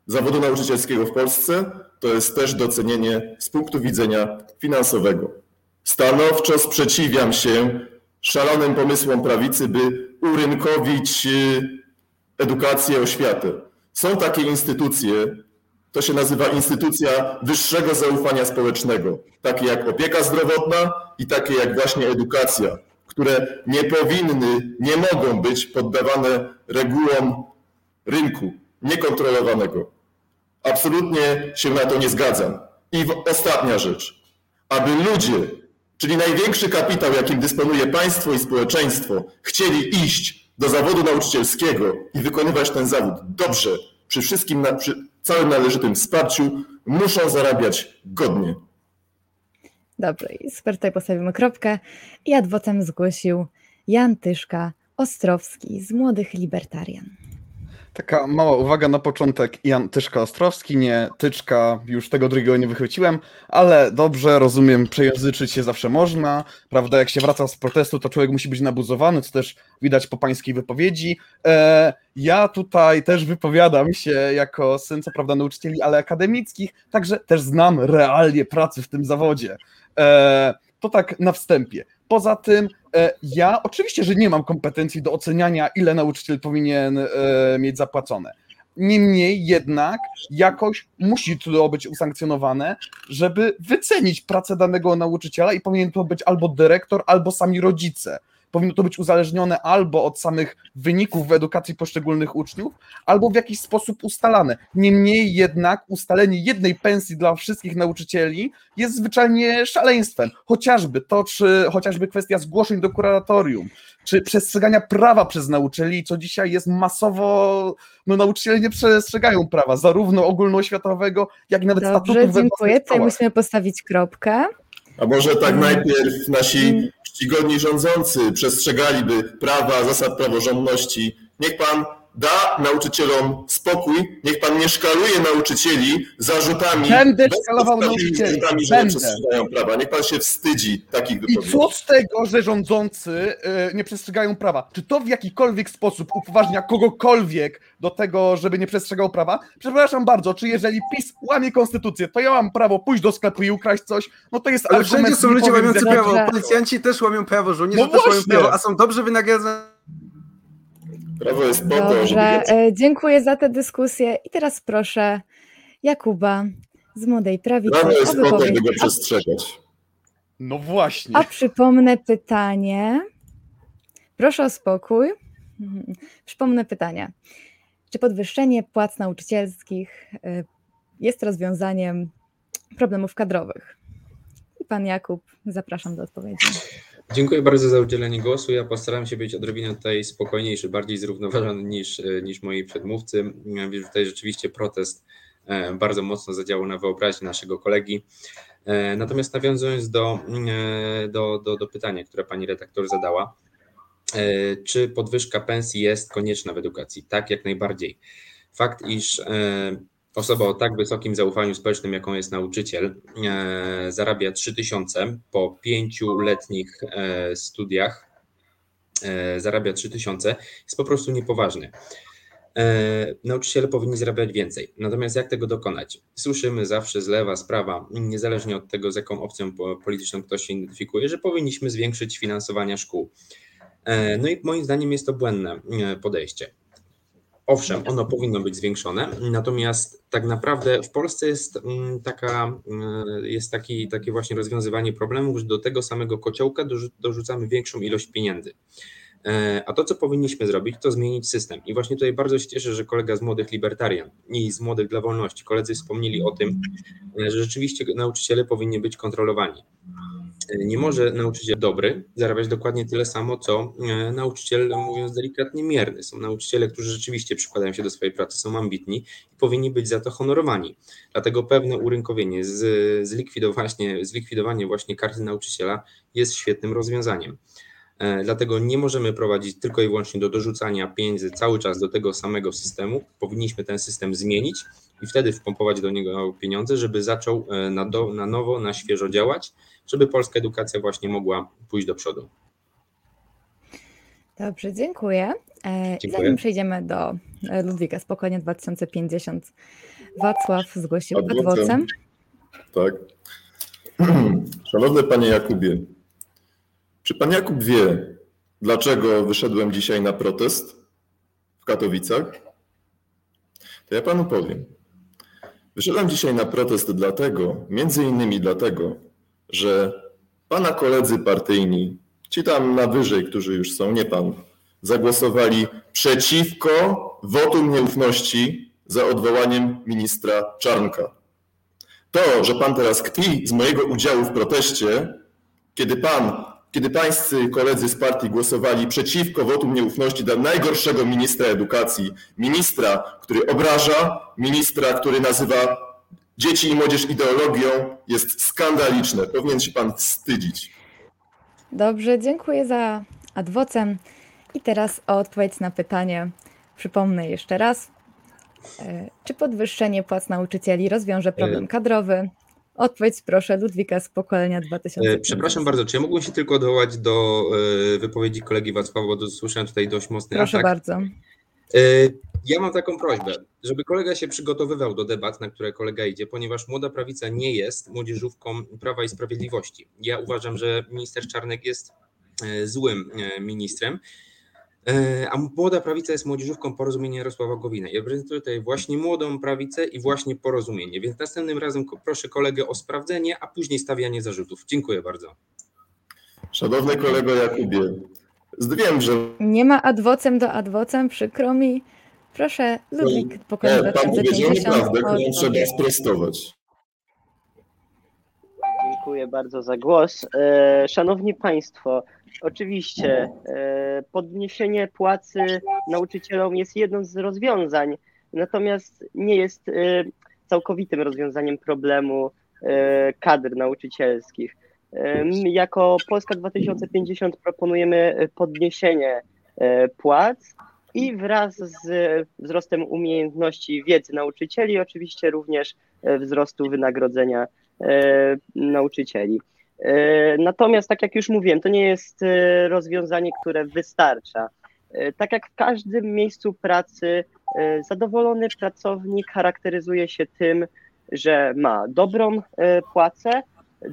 zawodu nauczycielskiego w Polsce to jest też docenienie z punktu widzenia finansowego. Stanowczo sprzeciwiam się szalonym pomysłom prawicy, by urynkowić y, edukację, oświatę. Są takie instytucje, to się nazywa instytucja wyższego zaufania społecznego, takie jak opieka zdrowotna i takie jak właśnie edukacja, które nie powinny, nie mogą być poddawane regułom rynku niekontrolowanego. Absolutnie się na to nie zgadzam. I ostatnia rzecz. Aby ludzie, czyli największy kapitał, jakim dysponuje państwo i społeczeństwo, chcieli iść do zawodu nauczycielskiego i wykonywać ten zawód dobrze, przy wszystkim, przy całym należytym wsparciu, muszą zarabiać godnie. Dobrze, i super, tutaj postawimy kropkę. I adwotem zgłosił Jan Tyszka, Ostrowski z Młodych Libertarian. Taka mała uwaga na początek. Jan Tyszka-Ostrowski, nie Tyczka, już tego drugiego nie wychwyciłem, ale dobrze, rozumiem, przejęzyczyć się zawsze można, prawda, jak się wraca z protestu, to człowiek musi być nabuzowany, co też widać po pańskiej wypowiedzi. E, ja tutaj też wypowiadam się jako syn, co prawda, nauczycieli, ale akademickich, także też znam realie pracy w tym zawodzie. E, to tak na wstępie. Poza tym, e, ja oczywiście, że nie mam kompetencji do oceniania, ile nauczyciel powinien e, mieć zapłacone. Niemniej jednak jakoś musi to być usankcjonowane, żeby wycenić pracę danego nauczyciela i powinien to być albo dyrektor, albo sami rodzice powinno to być uzależnione albo od samych wyników w edukacji poszczególnych uczniów, albo w jakiś sposób ustalane. Niemniej jednak ustalenie jednej pensji dla wszystkich nauczycieli jest zwyczajnie szaleństwem. Chociażby to, czy chociażby kwestia zgłoszeń do kuratorium, czy przestrzegania prawa przez nauczycieli, co dzisiaj jest masowo, no nauczyciele nie przestrzegają prawa, zarówno ogólnoświatowego, jak i nawet Dobrze, statutów. dziękuję. Tutaj musimy postawić kropkę. A może tak Mm. najpierw nasi czcigodni rządzący przestrzegaliby prawa, zasad praworządności. Niech pan da nauczycielom spokój, niech pan nie szkaluje nauczycieli zarzutami, Będę szkalował nauczycieli. zarzutami, że nie Będę. przestrzegają prawa. Niech pan się wstydzi takich I wypowiedzi. co z tego, że rządzący y, nie przestrzegają prawa? Czy to w jakikolwiek sposób upoważnia kogokolwiek do tego, żeby nie przestrzegał prawa? Przepraszam bardzo, czy jeżeli PiS łamie konstytucję, to ja mam prawo pójść do sklepu i ukraść coś? No to jest Ale wszędzie są ludzie łamiący prawo. Policjanci też łamią prawo, żołnierze No też łamią prawo, a są dobrze wynagradzani. Prawo jest po to, żeby Dobrze, e, dziękuję za tę dyskusję. I teraz proszę Jakuba z Młodej Prawicy prawo jest po to, wypowiedź. by go przestrzegać. No właśnie. A przypomnę pytanie. Proszę o spokój. Przypomnę pytanie. Czy podwyższenie płac nauczycielskich y, jest rozwiązaniem problemów kadrowych? I pan Jakub, zapraszam do odpowiedzi. Dziękuję bardzo za udzielenie głosu. Ja postaram się być odrobinę tutaj spokojniejszy, bardziej zrównoważony niż, niż moi przedmówcy. Wiem, tutaj rzeczywiście protest e, bardzo mocno zadziałał na wyobraźnię naszego kolegi. E, Natomiast nawiązując do, e, do, do, do pytania, które pani redaktor zadała, czy podwyżka pensji jest konieczna w edukacji? Tak, jak najbardziej. Fakt, iż osoba o tak wysokim zaufaniu społecznym, jaką jest nauczyciel, e, zarabia 3000 po pięcioletnich e, studiach, e, zarabia 3000, jest po prostu niepoważny. Nauczyciele powinni zarabiać więcej. Natomiast jak tego dokonać? Słyszymy zawsze z lewa, z prawa, niezależnie od tego, z jaką opcją po- polityczną ktoś się identyfikuje, że powinniśmy zwiększyć finansowanie szkół. No i moim zdaniem jest to błędne podejście. Owszem, ono powinno być zwiększone, natomiast tak naprawdę w Polsce jest mm, taka, y, jest taki, takie właśnie rozwiązywanie problemów, że do tego samego kociołka dorzu- dorzucamy większą ilość pieniędzy. E, A to, co powinniśmy zrobić, to zmienić system. I właśnie tutaj bardzo się cieszę, że kolega z Młodych Libertarian i z Młodych dla Wolności, koledzy wspomnieli o tym, e, że rzeczywiście nauczyciele powinni być kontrolowani. E, Nie może nauczyciel dobry zarabiać dokładnie tyle samo, co e, nauczyciel, mówiąc delikatnie, mierny. Są nauczyciele, którzy rzeczywiście przykładają się do swojej pracy, są ambitni i powinni być za to honorowani. Dlatego pewne urynkowienie, zlikwidowanie, zlikwidowanie właśnie karty nauczyciela jest świetnym rozwiązaniem. E, Dlatego nie możemy prowadzić tylko i wyłącznie do dorzucania pieniędzy cały czas do tego samego systemu. Powinniśmy ten system zmienić i wtedy wpompować do niego pieniądze, żeby zaczął e, na, do, na nowo, na świeżo działać, żeby polska edukacja właśnie mogła pójść do przodu. Dobrze, dziękuję. E, i Dziękuję. Zanim przejdziemy do Ludwika, spokojnie 2050. Wacław zgłosił adwocem. Tak. Szanowny panie Jakubie, czy pan Jakub wie, dlaczego wyszedłem dzisiaj na protest w Katowicach? To ja panu powiem. Wyszedłem dzisiaj na protest dlatego, między innymi dlatego, że pana koledzy partyjni, ci tam na wyżej, którzy już są, nie pan, zagłosowali przeciwko wotum nieufności za odwołaniem ministra Czarnka. To, że pan teraz kpi z mojego udziału w proteście, kiedy pan, kiedy pańscy koledzy z partii głosowali przeciwko wotum nieufności dla najgorszego ministra edukacji, ministra, który obraża, ministra, który nazywa dzieci i młodzież ideologią, jest skandaliczne. Powinien się pan wstydzić. Dobrze, dziękuję za adwocem. I teraz o odpowiedź na pytanie. Przypomnę jeszcze raz. E, Czy podwyższenie płac nauczycieli rozwiąże problem E, kadrowy? Odpowiedź proszę Ludwika z pokolenia 2000. E, Przepraszam bardzo, czy ja mógłbym się tylko odwołać do e, wypowiedzi kolegi Wacława, bo słyszałem tutaj dość mocny Proszę atak. bardzo. E, Ja mam taką prośbę, żeby kolega się przygotowywał do debat, na które kolega idzie, ponieważ Młoda Prawica nie jest młodzieżówką Prawa i Sprawiedliwości. Ja uważam, że minister Czarnek jest złym ministrem, a Młoda Prawica jest młodzieżówką porozumienia Jarosława Gowina. Ja reprezentuję tutaj właśnie Młodą Prawicę i właśnie porozumienie, więc następnym razem proszę kolegę o sprawdzenie, a później stawianie zarzutów. Dziękuję bardzo. Szanowny kolego Jakubie, wiem, że Nie ma adwocem do adwocem, przykro mi. Proszę, Ludwik, pokolenie nie, pan powiedział 2050. nieprawdę, którą trzeba sprostować. Dziękuję bardzo za głos. E, Szanowni Państwo, oczywiście e, podniesienie płacy nauczycielom jest jedną z rozwiązań, natomiast nie jest e, całkowitym rozwiązaniem problemu kadr nauczycielskich. Jako Polska 2050 proponujemy podniesienie płac i wraz z wzrostem umiejętności wiedzy nauczycieli, oczywiście również wzrostu wynagrodzenia nauczycieli. E, Natomiast, tak jak już mówiłem, to nie jest e, rozwiązanie, które wystarcza. E, Tak jak w każdym miejscu pracy, e, zadowolony pracownik charakteryzuje się tym, że ma dobrą e, płacę,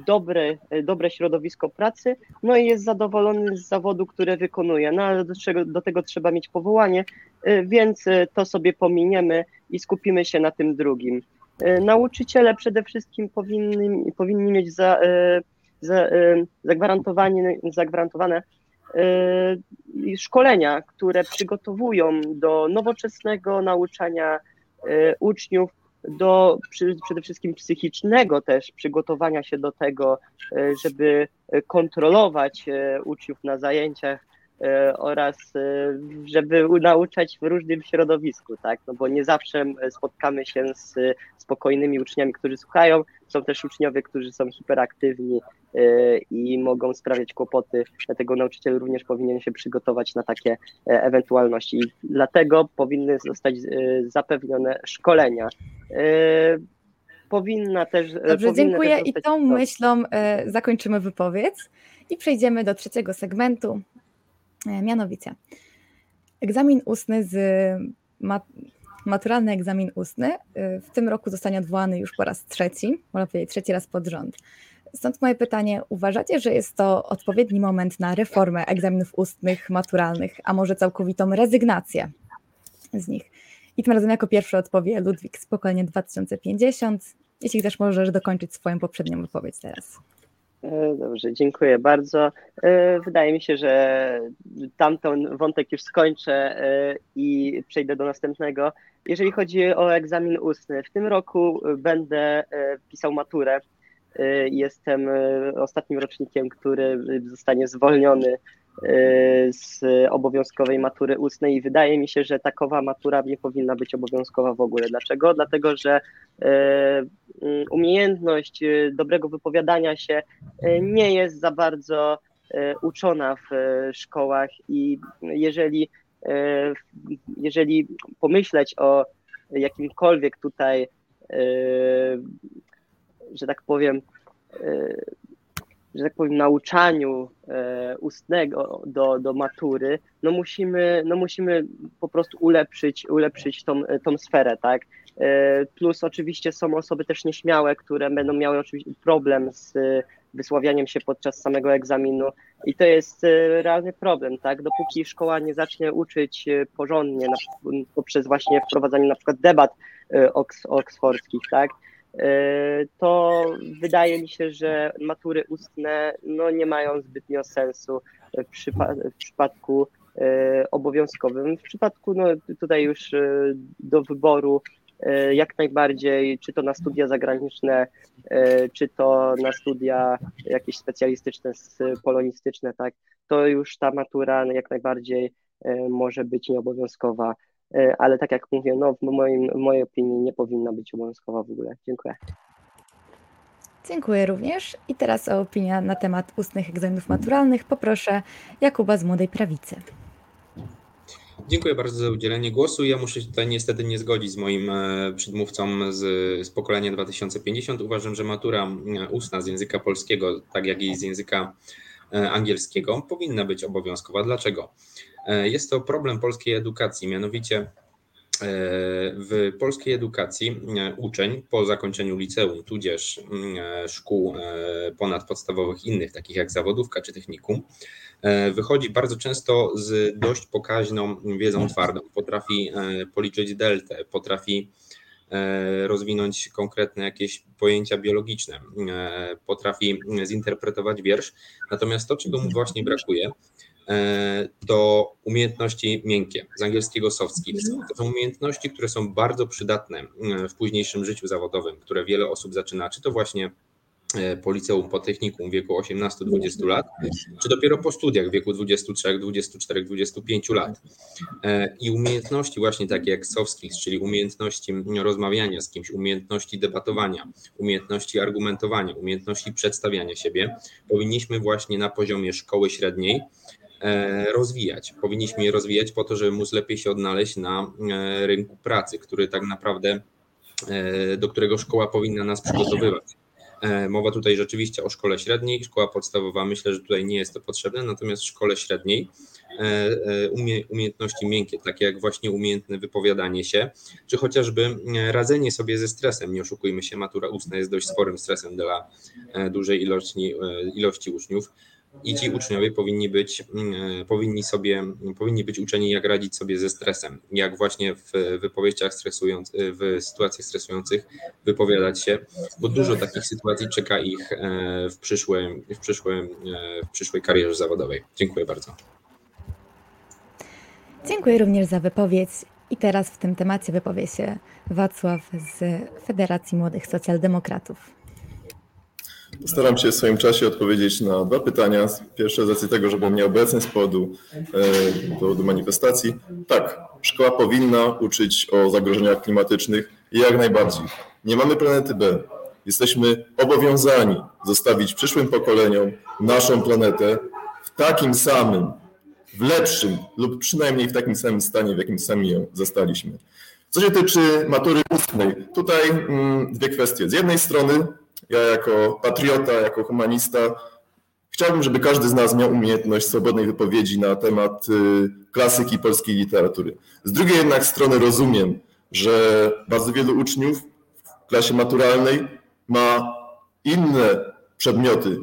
dobre, e, dobre środowisko pracy, no i jest zadowolony z zawodu, który wykonuje. No ale do, do tego trzeba mieć powołanie, e, więc e, to sobie pominiemy i skupimy się na tym drugim. E, Nauczyciele przede wszystkim powinni, powinni mieć za, e, za, e, zagwarantowane szkolenia, które przygotowują do nowoczesnego nauczania uczniów, do przede wszystkim psychicznego też przygotowania się do tego, żeby kontrolować uczniów na zajęciach oraz e, żeby nauczać w różnym środowisku, tak? No bo nie zawsze e, spotkamy się z spokojnymi uczniami, którzy słuchają. Są też uczniowie, którzy są hiperaktywni e, i mogą sprawiać kłopoty, dlatego nauczyciel również powinien się przygotować na takie e, ewentualności. I dlatego powinny zostać e, zapewnione szkolenia. E, Powinna też. Dobrze, dziękuję. też I tą myślą e, zakończymy wypowiedź i przejdziemy do trzeciego segmentu, e, mianowicie egzamin ustny z ma, maturalny egzamin ustny e, w tym roku zostanie odwołany już po raz trzeci, można powiedzieć trzeci raz pod rząd. Stąd moje pytanie, uważacie, że jest to odpowiedni moment na reformę egzaminów ustnych, maturalnych, a może całkowitą rezygnację z nich? I tym razem jako pierwszy odpowie Ludwik z pokolenia 2050. Jeśli też możesz dokończyć swoją poprzednią wypowiedź teraz. E, Dobrze, dziękuję bardzo. E, Wydaje mi się, że tamten wątek już skończę e, i przejdę do następnego. Jeżeli chodzi o egzamin ustny, w tym roku będę pisał maturę. Jestem ostatnim rocznikiem, który zostanie zwolniony z obowiązkowej matury ustnej i wydaje mi się, że takowa matura nie powinna być obowiązkowa w ogóle. Dlaczego? Dlatego, że e, mm, umiejętność e, dobrego wypowiadania się nie jest za bardzo uczona w szkołach i jeżeli, jeżeli pomyśleć o jakimkolwiek tutaj, że tak powiem, że tak powiem, nauczaniu e, ustnego do, do matury, no musimy, no musimy po prostu ulepszyć, ulepszyć tą, tą sferę, tak? E, plus oczywiście są osoby też nieśmiałe, które będą miały oczywiście problem z wysławianiem się podczas samego egzaminu i to jest e, realny problem, tak? Dopóki szkoła nie zacznie uczyć porządnie na, poprzez właśnie wprowadzanie na przykład debat oks, oksfordzkich, tak? E, to wydaje mi się, że matury ustne no, nie mają zbytnio sensu w, przypa- w przypadku e, obowiązkowym. W przypadku no, tutaj już e, do wyboru jak najbardziej, czy to na studia zagraniczne, czy to na studia jakieś specjalistyczne, polonistyczne, tak, to już ta matura jak najbardziej może być nieobowiązkowa ale tak jak mówię, no w, moim, w mojej opinii nie powinna być obowiązkowa w ogóle. Dziękuję. Dziękuję również. I teraz o opinię na temat ustnych egzaminów maturalnych poproszę Jakuba z Młodej Prawicy. Dziękuję bardzo za udzielenie głosu. Ja muszę się tutaj niestety nie zgodzić z moim e, przedmówcą z, z pokolenia 2050. Uważam, że matura e, ustna z języka polskiego, tak jak i z języka angielskiego, powinna być obowiązkowa. Dlaczego? E, jest to problem polskiej edukacji, mianowicie e, w polskiej edukacji e, uczeń po zakończeniu liceum, tudzież mm, szkół ponadpodstawowych innych, takich jak zawodówka czy technikum, wychodzi bardzo często z dość pokaźną wiedzą twardą. Potrafi policzyć deltę, potrafi rozwinąć konkretne jakieś pojęcia biologiczne, potrafi zinterpretować wiersz. Natomiast to, czego mu właśnie brakuje, to umiejętności miękkie, z angielskiego soft skills. Mhm. To są umiejętności, które są bardzo przydatne e, w późniejszym życiu zawodowym, które wiele osób zaczyna, czy to właśnie e, po liceum, po technikum w wieku 18-20 lat, czy dopiero po studiach w wieku 23, 24, 25 lat. I umiejętności właśnie takie jak soft skills, czyli umiejętności rozmawiania z kimś, umiejętności debatowania, umiejętności argumentowania, umiejętności przedstawiania siebie, powinniśmy właśnie na poziomie szkoły średniej E, rozwijać. Powinniśmy je rozwijać po to, żeby móc lepiej się odnaleźć na e, rynku pracy, który tak naprawdę, e, do którego szkoła powinna nas przygotowywać. Mowa tutaj rzeczywiście o szkole średniej, szkoła podstawowa, myślę, że tutaj nie jest to potrzebne, natomiast w szkole średniej umie, umiejętności miękkie, takie jak właśnie umiejętne wypowiadanie się, czy chociażby radzenie sobie ze stresem. Nie oszukujmy się, matura ustna jest dość sporym stresem dla dużej ilości, ilości uczniów i ci uczniowie powinni być, mm, powinni sobie, powinni być uczeni, jak radzić sobie ze stresem, jak właśnie w wypowiedziach stresujących, w sytuacjach stresujących wypowiadać się, bo dużo takich sytuacji czeka ich e, w, przyszłym, w, przyszłym, e, w przyszłej karierze zawodowej. Dziękuję bardzo. Dziękuję również za wypowiedź. I teraz w tym temacie wypowie się Wacław z Federacji Młodych Socjaldemokratów. Postaram się w swoim czasie odpowiedzieć na dwa pytania. Pierwsze z racji tego, że byłem nieobecny z powodu, e, powodu manifestacji. Tak, szkoła powinna uczyć o zagrożeniach klimatycznych jak najbardziej. Nie mamy planety B. Jesteśmy obowiązani zostawić przyszłym pokoleniom naszą planetę w takim samym, w lepszym lub przynajmniej w takim samym stanie, w jakim sami ją zastaliśmy. Co się tyczy matury ustnej, tutaj mm, dwie kwestie. Z jednej strony ja jako patriota, jako humanista chciałbym, żeby każdy z nas miał umiejętność swobodnej wypowiedzi na temat y, klasyki polskiej literatury. Z drugiej jednak strony rozumiem, że bardzo wielu uczniów w klasie maturalnej ma inne przedmioty,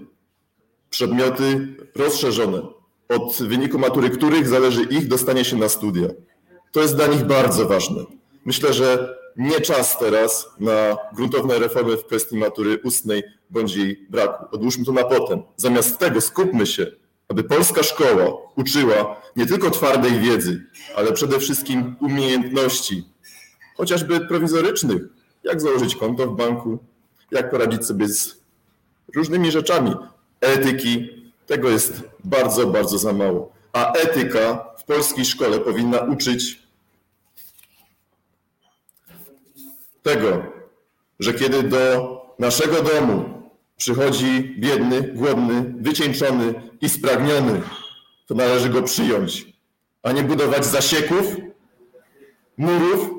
przedmioty rozszerzone, od wyniku matury których zależy ich dostanie się na studia. To jest dla nich bardzo ważne. Myślę, że nie czas teraz na gruntowne reformy w kwestii matury ustnej bądź jej braku. Odłóżmy to na potem. Zamiast tego skupmy się, aby polska szkoła uczyła nie tylko twardej wiedzy, ale przede wszystkim umiejętności, chociażby prowizorycznych, jak założyć konto w banku, jak poradzić sobie z różnymi rzeczami. Etyki, tego jest bardzo, bardzo za mało. A etyka w polskiej szkole powinna uczyć tego, że kiedy do naszego domu Przychodzi biedny, głodny, wycieńczony i spragniony. To należy go przyjąć, a nie budować zasieków, murów,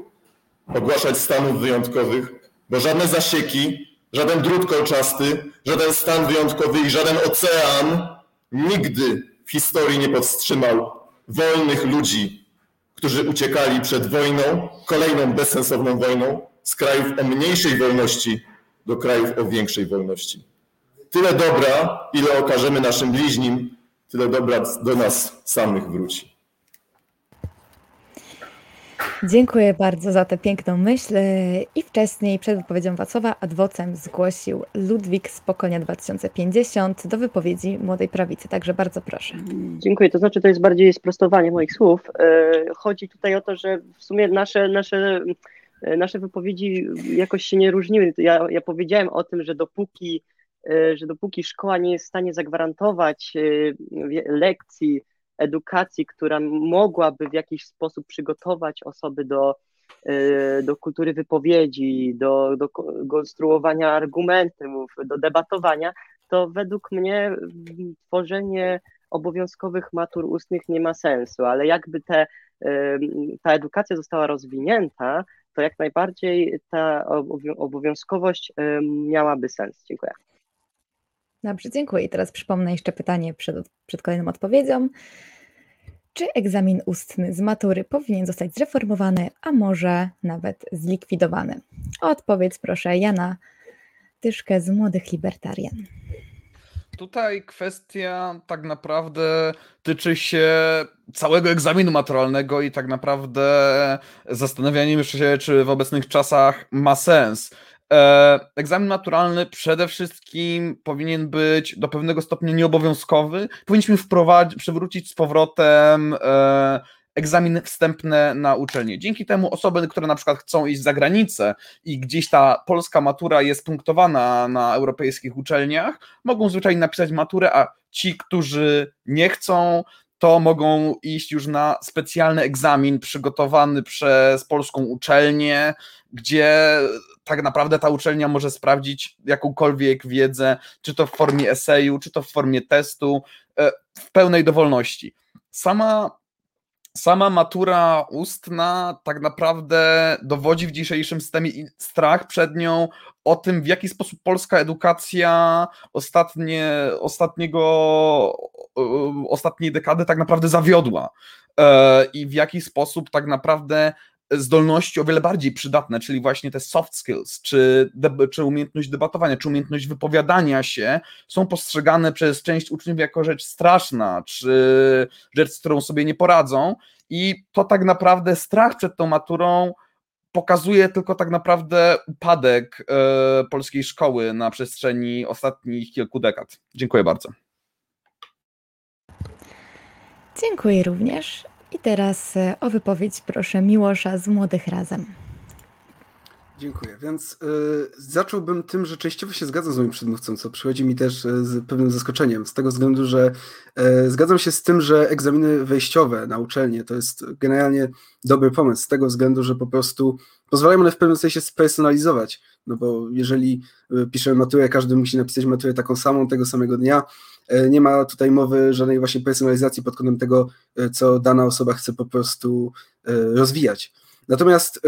ogłaszać stanów wyjątkowych, bo żadne zasieki, żaden drut kolczasty, żaden stan wyjątkowy i żaden ocean nigdy w historii nie powstrzymał wolnych ludzi, którzy uciekali przed wojną, kolejną bezsensowną wojną, z krajów o mniejszej wolności do krajów o większej wolności. Tyle dobra, ile okażemy naszym bliźnim, tyle dobra do nas samych wróci. Dziękuję bardzo za tę piękną myśl. I wcześniej, przed wypowiedzią Wacława, adwocem zgłosił Ludwik z Pokonia 2050 do wypowiedzi Młodej Prawicy. Także bardzo proszę. Dziękuję. To znaczy, to jest bardziej sprostowanie moich słów. E, Chodzi tutaj o to, że w sumie nasze, nasze, nasze wypowiedzi jakoś się nie różniły. Ja, ja powiedziałem o tym, że dopóki, e, że dopóki szkoła nie jest w stanie zagwarantować e, lekcji, edukacji, która mogłaby w jakiś sposób przygotować osoby do, e, do kultury wypowiedzi, do, do ko- konstruowania argumentów, do debatowania, to według mnie mm, tworzenie obowiązkowych matur ustnych nie ma sensu, ale jakby te, ta edukacja została rozwinięta, to jak najbardziej ta obowią- obowiązkowość em, miałaby sens. Dziękuję. Dobrze, dziękuję. I teraz przypomnę jeszcze pytanie przed, przed kolejną odpowiedzią. Czy egzamin ustny z matury powinien zostać zreformowany, a może nawet zlikwidowany? O odpowiedź proszę Jana Tyszkę z Młodych Libertarian. Tutaj kwestia tak naprawdę tyczy się całego egzaminu maturalnego i tak naprawdę zastanawianiem się, czy w obecnych czasach ma sens. E, Egzamin maturalny przede wszystkim powinien być do pewnego stopnia nieobowiązkowy. Powinniśmy wprowadzić, przywrócić z powrotem e, egzamin wstępny na uczelnię. Dzięki temu osoby, które na przykład chcą iść za granicę i gdzieś ta polska matura jest punktowana na europejskich uczelniach, mogą zwyczajnie napisać maturę, a ci, którzy nie chcą, to mogą iść już na specjalny egzamin przygotowany przez polską uczelnię, gdzie tak naprawdę ta uczelnia może sprawdzić jakąkolwiek wiedzę, czy to w formie eseju, czy to w formie testu, e, w pełnej dowolności. Sama sama matura ustna tak naprawdę dowodzi w dzisiejszym systemie strach przed nią o tym, w jaki sposób polska edukacja ostatnie, ostatniego, ostatniej dekady tak naprawdę zawiodła. E, i w jaki sposób tak naprawdę zdolności o wiele bardziej przydatne, czyli właśnie te soft skills, czy, czy umiejętność debatowania, czy umiejętność wypowiadania się, są postrzegane przez część uczniów jako rzecz straszna, czy rzecz, z którą sobie nie poradzą. I to tak naprawdę strach przed tą maturą pokazuje tylko tak naprawdę upadek e, polskiej szkoły na przestrzeni ostatnich kilku dekad. Dziękuję bardzo. Dziękuję również. I teraz e, o wypowiedź proszę Miłosza z Młodych Razem. Dziękuję. Więc y, zacząłbym tym, że częściowo się zgadzam z moim przedmówcą, co przychodzi mi też y, z pewnym zaskoczeniem, z tego względu, że y, zgadzam się z tym, że egzaminy wejściowe na uczelnię to jest generalnie dobry pomysł, z tego względu, że po prostu pozwalają one w pewnym sensie spersonalizować, no bo jeżeli piszemy maturę, każdy musi napisać maturę taką samą, tego samego dnia, nie ma tutaj mowy żadnej właśnie personalizacji pod kątem tego, y, co dana osoba chce po prostu y, rozwijać. Natomiast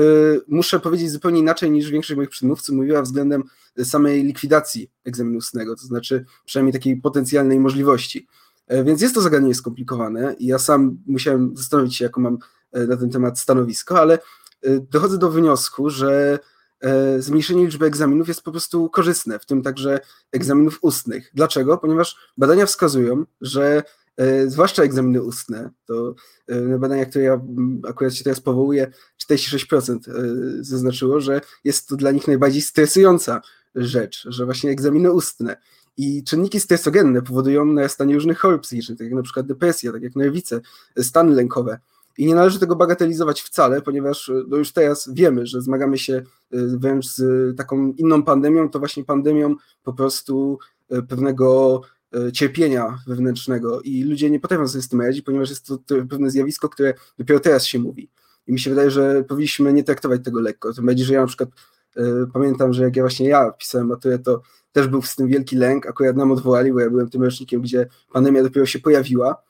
muszę powiedzieć zupełnie inaczej niż większość moich przedmówców mówiła względem samej likwidacji egzaminu ustnego, to znaczy przynajmniej takiej potencjalnej możliwości. E, Więc jest to zagadnienie skomplikowane i ja sam musiałem zastanowić się, jaką mam e, na ten temat stanowisko, ale e, dochodzę do wniosku, że e, zmniejszenie liczby egzaminów jest po prostu korzystne, w tym także egzaminów ustnych. Dlaczego? Ponieważ badania wskazują, że e, zwłaszcza egzaminy ustne, to e, badania, które ja akurat się teraz powołuję, 46% e, zaznaczyło, że jest to dla nich najbardziej stresująca rzecz, że właśnie egzaminy ustne i czynniki stresogenne powodują narastanie różnych chorób psychicznych, tak jak na przykład depresja, tak jak nerwice, stany lękowe. I nie należy tego bagatelizować wcale, ponieważ no już teraz wiemy, że zmagamy się y, wręcz z taką inną pandemią, to właśnie pandemią po prostu pewnego cierpienia wewnętrznego i ludzie nie potrafią sobie z tym radzić, ponieważ jest to, pewne zjawisko, które dopiero teraz się mówi. I mi się wydaje, że powinniśmy nie traktować tego lekko. Tym bardziej, że ja na przykład pamiętam, że jak ja właśnie ja pisałem maturę, to też był z tym wielki lęk, akurat nam odwołali, bo ja byłem tym rocznikiem, gdzie pandemia dopiero się pojawiła.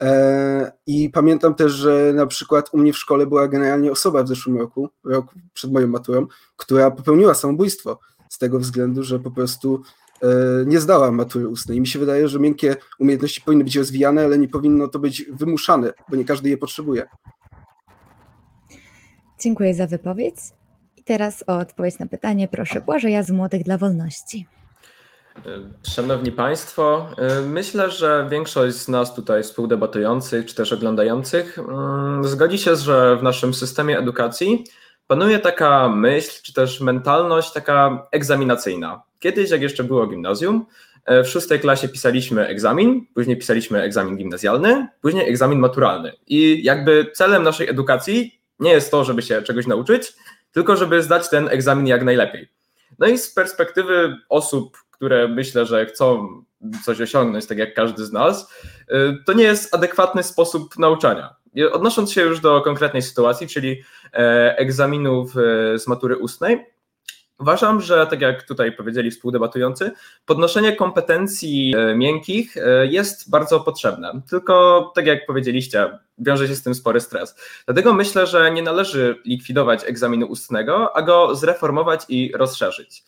E, I pamiętam też, że na przykład u mnie w szkole była generalnie osoba w zeszłym roku, rok przed moją maturą, która popełniła samobójstwo z tego względu, że po prostu e, nie zdała matury ustnej. I mi się wydaje, że miękkie umiejętności powinny być rozwijane, ale nie powinno to być wymuszane, bo nie każdy je potrzebuje. Dziękuję za wypowiedź. I teraz o odpowiedź na pytanie proszę Błażeja z Młodych dla Wolności. Szanowni Państwo, myślę, że większość z nas tutaj współdebatujących czy też oglądających mm, zgodzi się, że w naszym systemie edukacji panuje taka myśl czy też mentalność taka egzaminacyjna. Kiedyś, jak jeszcze było gimnazjum, w szóstej klasie pisaliśmy egzamin, później pisaliśmy egzamin gimnazjalny, później egzamin maturalny. I jakby celem naszej edukacji nie jest to, żeby się czegoś nauczyć, tylko żeby zdać ten egzamin jak najlepiej. No i z perspektywy osób, które myślę, że chcą coś osiągnąć, tak jak każdy z nas, y, to nie jest adekwatny sposób nauczania. Odnosząc się już do konkretnej sytuacji, czyli e, egzaminów e, z matury ustnej, Uważam, że tak jak tutaj powiedzieli współdebatujący, podnoszenie kompetencji e, miękkich jest bardzo potrzebne. Tylko tak jak powiedzieliście, wiąże się z tym spory stres. Dlatego myślę, że nie należy likwidować egzaminu ustnego, a go zreformować i rozszerzyć.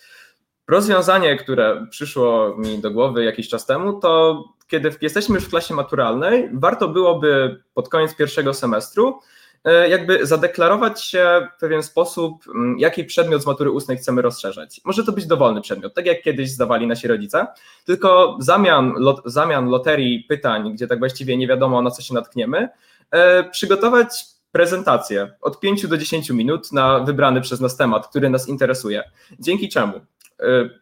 Rozwiązanie, które przyszło mi do głowy jakiś czas temu, to kiedy jesteśmy już w klasie maturalnej, warto byłoby pod koniec pierwszego semestru e, jakby zadeklarować się w pewien sposób, mm, jaki przedmiot z matury ustnej chcemy rozszerzać. Może to być dowolny przedmiot, tak jak kiedyś zdawali nasi rodzice, tylko zamian, lot, zamian loterii pytań, gdzie tak właściwie nie wiadomo na co się natkniemy, e, przygotować prezentację od 5 do 10 minut na wybrany przez nas temat, który nas interesuje. Dzięki czemu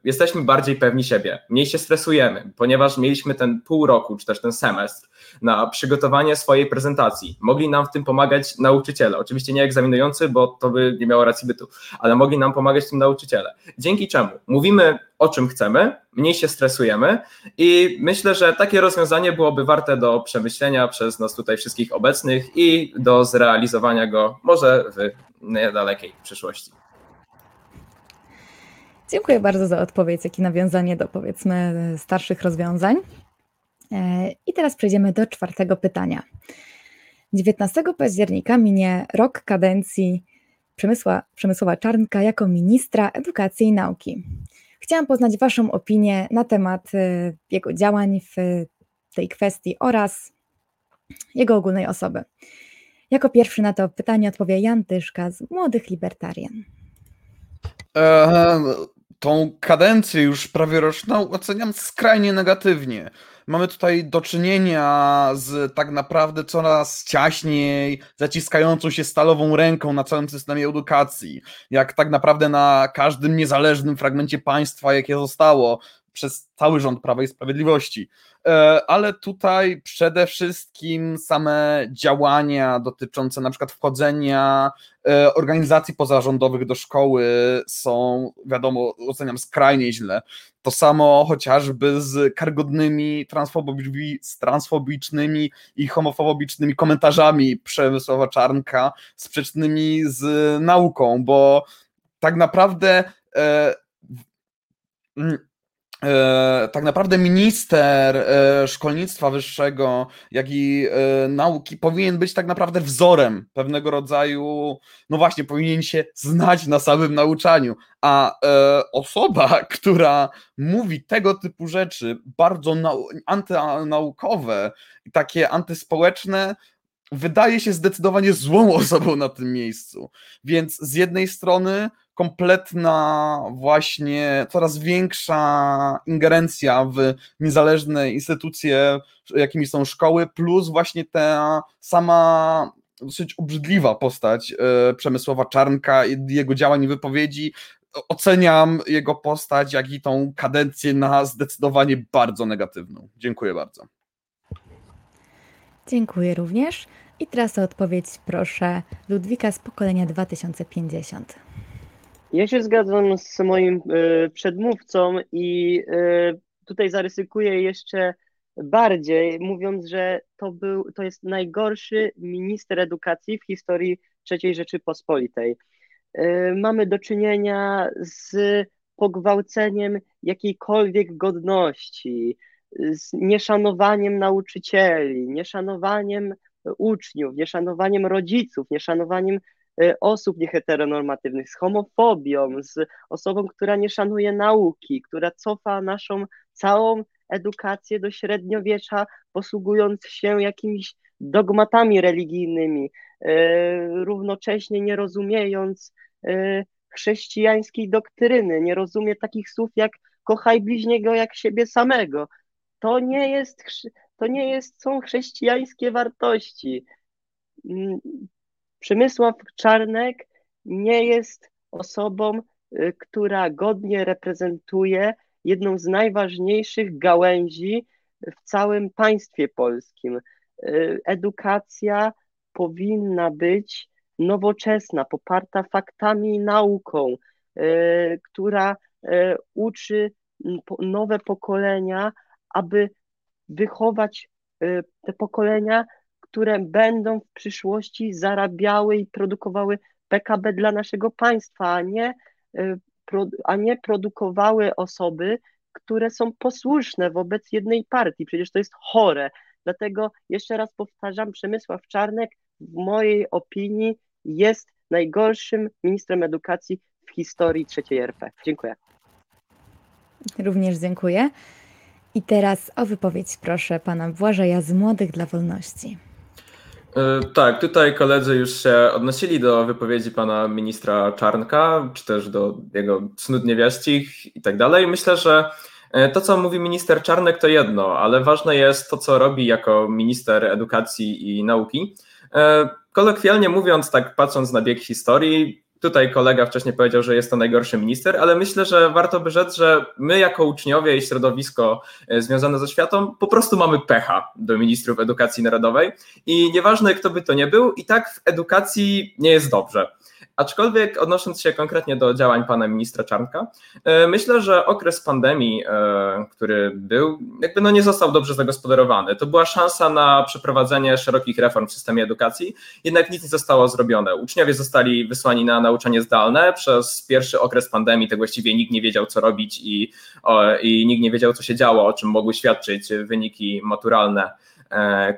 jesteśmy bardziej pewni siebie, mniej się stresujemy, ponieważ mieliśmy ten pół roku, czy też ten semestr na przygotowanie swojej prezentacji. Mogli nam w tym pomagać nauczyciele, oczywiście nie egzaminujący, bo to by nie miało racji bytu, ale mogli nam pomagać tym nauczyciele. Dzięki czemu mówimy o czym chcemy, mniej się stresujemy i myślę, że takie rozwiązanie byłoby warte do przemyślenia przez nas tutaj wszystkich obecnych i do zrealizowania go może w niedalekiej przyszłości. Dziękuję bardzo za odpowiedź, jak i nawiązanie do powiedzmy starszych rozwiązań. E, I teraz przejdziemy do czwartego pytania. 19 października minie rok kadencji Przemysła, Przemysłowa Czarnka jako ministra edukacji i nauki. Chciałam poznać Waszą opinię na temat e, jego działań w tej kwestii oraz jego ogólnej osoby. Jako pierwszy na to pytanie odpowie Jan Tyszka z Młodych Libertarian tą kadencję już prawie roczną oceniam skrajnie negatywnie. Mamy tutaj do czynienia z tak naprawdę coraz ciaśniej zaciskającą się stalową ręką na całym systemie edukacji. Jak tak naprawdę na każdym niezależnym fragmencie państwa, jakie zostało, przez cały rząd Prawa i Sprawiedliwości. E, ale tutaj przede wszystkim same działania dotyczące na przykład wchodzenia e, organizacji pozarządowych do szkoły są, wiadomo, oceniam skrajnie źle. To samo chociażby z karygodnymi, transfobicznymi i homofobicznymi komentarzami Przemysława Czarnka, sprzecznymi z nauką, bo tak naprawdę e, E, tak naprawdę minister e, szkolnictwa wyższego, jak i e, nauki powinien być tak naprawdę wzorem pewnego rodzaju, no właśnie, powinien się znać na samym nauczaniu, a osoba, która mówi tego typu rzeczy, bardzo antynaukowe takie antyspołeczne, wydaje się zdecydowanie złą osobą na tym miejscu. Więc z jednej strony kompletna właśnie coraz większa ingerencja w niezależne instytucje, jakimi są szkoły, plus właśnie ta sama dosyć obrzydliwa postać e, Przemysłowa Czarnka, jego działań i wypowiedzi. Oceniam jego postać, jak i tą kadencję na zdecydowanie bardzo negatywną. Dziękuję bardzo. Dziękuję również. I teraz o odpowiedź proszę Ludwika z pokolenia 2050. Ja się zgadzam z moim e, przedmówcą i e, tutaj zarysykuję jeszcze bardziej, mówiąc, że to, był, to jest najgorszy minister edukacji w historii III Rzeczypospolitej. E, mamy do czynienia z pogwałceniem jakiejkolwiek godności, z nieszanowaniem nauczycieli, nieszanowaniem uczniów, nieszanowaniem rodziców, nieszanowaniem osób nieheteronormatywnych, z homofobią, z osobą, która nie szanuje nauki, która cofa naszą całą edukację do średniowiecza, posługując się jakimiś dogmatami religijnymi, e, równocześnie nie rozumiejąc e, chrześcijańskiej doktryny, nie rozumie takich słów jak kochaj bliźniego jak siebie samego. To nie jest, to nie jest, są chrześcijańskie wartości. Przemysław Czarnek nie jest osobą, y, która godnie reprezentuje jedną z najważniejszych gałęzi w całym państwie polskim. Y, edukacja powinna być nowoczesna, poparta faktami i nauką, y, która uczy nowe pokolenia, aby wychować te pokolenia, które będą w przyszłości zarabiały i produkowały PKB dla naszego państwa, a nie, y, a nie produkowały osoby, które są posłuszne wobec jednej partii. Przecież to jest chore. Dlatego jeszcze raz powtarzam, Przemysław Czarnek w mojej opinii jest najgorszym ministrem edukacji w historii trzeciej RP. Dziękuję. Również dziękuję. I teraz o wypowiedź proszę pana Błażeja z Młodych dla Wolności. E, tak, tutaj koledzy już się odnosili do wypowiedzi pana ministra Czarnka, czy też do jego cnót niewieścich i tak dalej. Myślę, że e, to, co mówi minister Czarnek, to jedno, ale ważne jest to, co robi jako minister edukacji i nauki. E, kolokwialnie mówiąc, tak patrząc na bieg historii, Tutaj kolega wcześniej powiedział, że jest to najgorszy minister, ale myślę, że warto by rzec, że my jako uczniowie i środowisko e, związane ze światą po prostu mamy pecha do ministrów edukacji narodowej i nieważne kto by to nie był, i tak w edukacji nie jest dobrze. Aczkolwiek odnosząc się konkretnie do działań pana ministra Czarnka, e, myślę, że okres pandemii, e, który był, jakby no nie został dobrze zagospodarowany. To była szansa na przeprowadzenie szerokich reform w systemie edukacji, jednak nic nie zostało zrobione. Uczniowie zostali wysłani na nauczanie zdalne. Przez pierwszy okres pandemii tak właściwie nikt nie wiedział, co robić i, i nikt nie wiedział, co się działo, o czym mogły świadczyć wyniki maturalne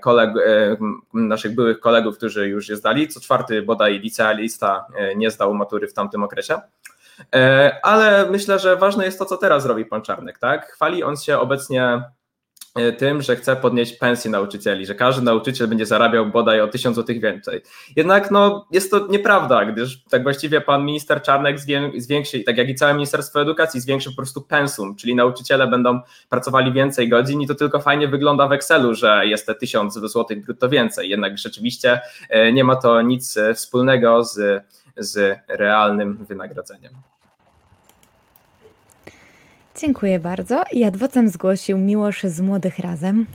koleg, e, naszych byłych kolegów, którzy już je zdali. Co czwarty bodaj licealista e, nie zdał matury w tamtym okresie. Ale myślę, że ważne jest to, co teraz robi pan Czarnek. Tak? Chwali on się obecnie E, tym, że chce podnieść pensję nauczycieli, że każdy nauczyciel będzie zarabiał bodaj o 1000 zł więcej. Jednak no, jest to nieprawda, gdyż tak właściwie pan minister Czarnek zwiększy, tak jak i całe Ministerstwo Edukacji, zwiększy po prostu pensum, czyli nauczyciele będą pracowali więcej godzin i to tylko fajnie wygląda w Excelu, że jest te 1000 zł brutto więcej. Jednak rzeczywiście e, nie ma to nic e, wspólnego z, z realnym wynagrodzeniem. Dziękuję bardzo. I adwocem zgłosił Miłosz z Młodych Razem.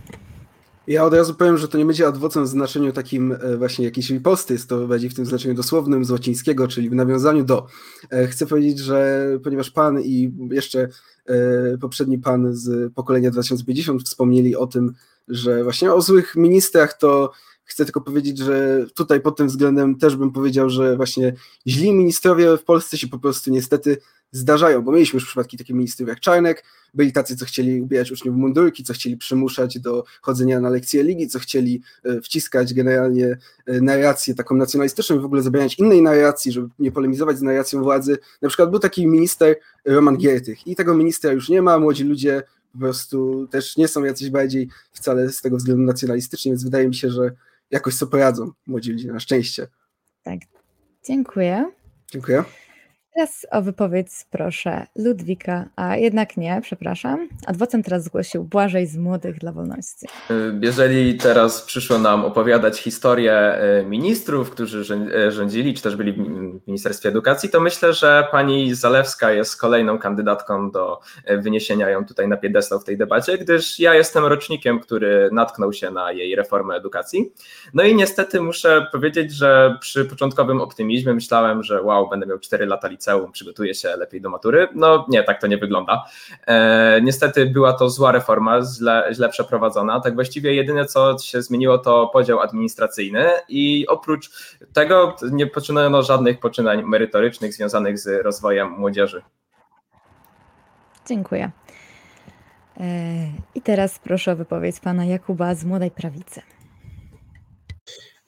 Ja od razu powiem, że to nie będzie adwocem w znaczeniu takim e, właśnie jakiejś riposty, jest to bardziej w tym znaczeniu dosłownym z łacińskiego, czyli w nawiązaniu do. E, chcę powiedzieć, że ponieważ pan i jeszcze e, poprzedni pan z pokolenia 2050 wspomnieli o tym, że właśnie o złych ministrach, to chcę tylko powiedzieć, że tutaj pod tym względem też bym powiedział, że właśnie źli ministrowie w Polsce się po prostu niestety zdarzają, bo mieliśmy już przypadki takich ministrów jak Czarnek, byli tacy, co chcieli ubierać uczniów w mundurki, co chcieli przymuszać do chodzenia na lekcje ligi, co chcieli e, wciskać generalnie e, narrację taką nacjonalistyczną i w ogóle zabierać innej narracji, żeby nie polemizować z narracją władzy. Na przykład był taki minister Roman Giertych i tego ministra już nie ma, młodzi ludzie po prostu też nie są jacyś bardziej wcale z tego względu nacjonalistyczni, więc wydaje mi się, że jakoś sobie poradzą młodzi ludzie, na szczęście. Tak, dziękuję. Dziękuję. Teraz o wypowiedź proszę Ludwika, a jednak nie, przepraszam. Adwocem teraz zgłosił Błażej z Młodych dla Wolności. Jeżeli teraz przyszło nam opowiadać historię e, ministrów, którzy e, rządzili, czy też byli w Ministerstwie Edukacji, to myślę, że pani Zalewska jest kolejną kandydatką do e, wyniesienia ją tutaj na piedestał w tej debacie, gdyż ja jestem rocznikiem, który natknął się na jej reformę edukacji. No i niestety muszę powiedzieć, że przy początkowym optymizmie myślałem, że wow, będę miał 4 lata liceum, liceum przygotuje się lepiej do matury. No nie, tak to nie wygląda. E, niestety była to zła reforma, źle, źle przeprowadzona. Tak właściwie jedyne, co się zmieniło, to podział administracyjny i oprócz tego nie poczynano żadnych poczynań merytorycznych związanych z rozwojem młodzieży. Dziękuję. E, I teraz proszę o wypowiedź pana Jakuba z Młodej Prawicy.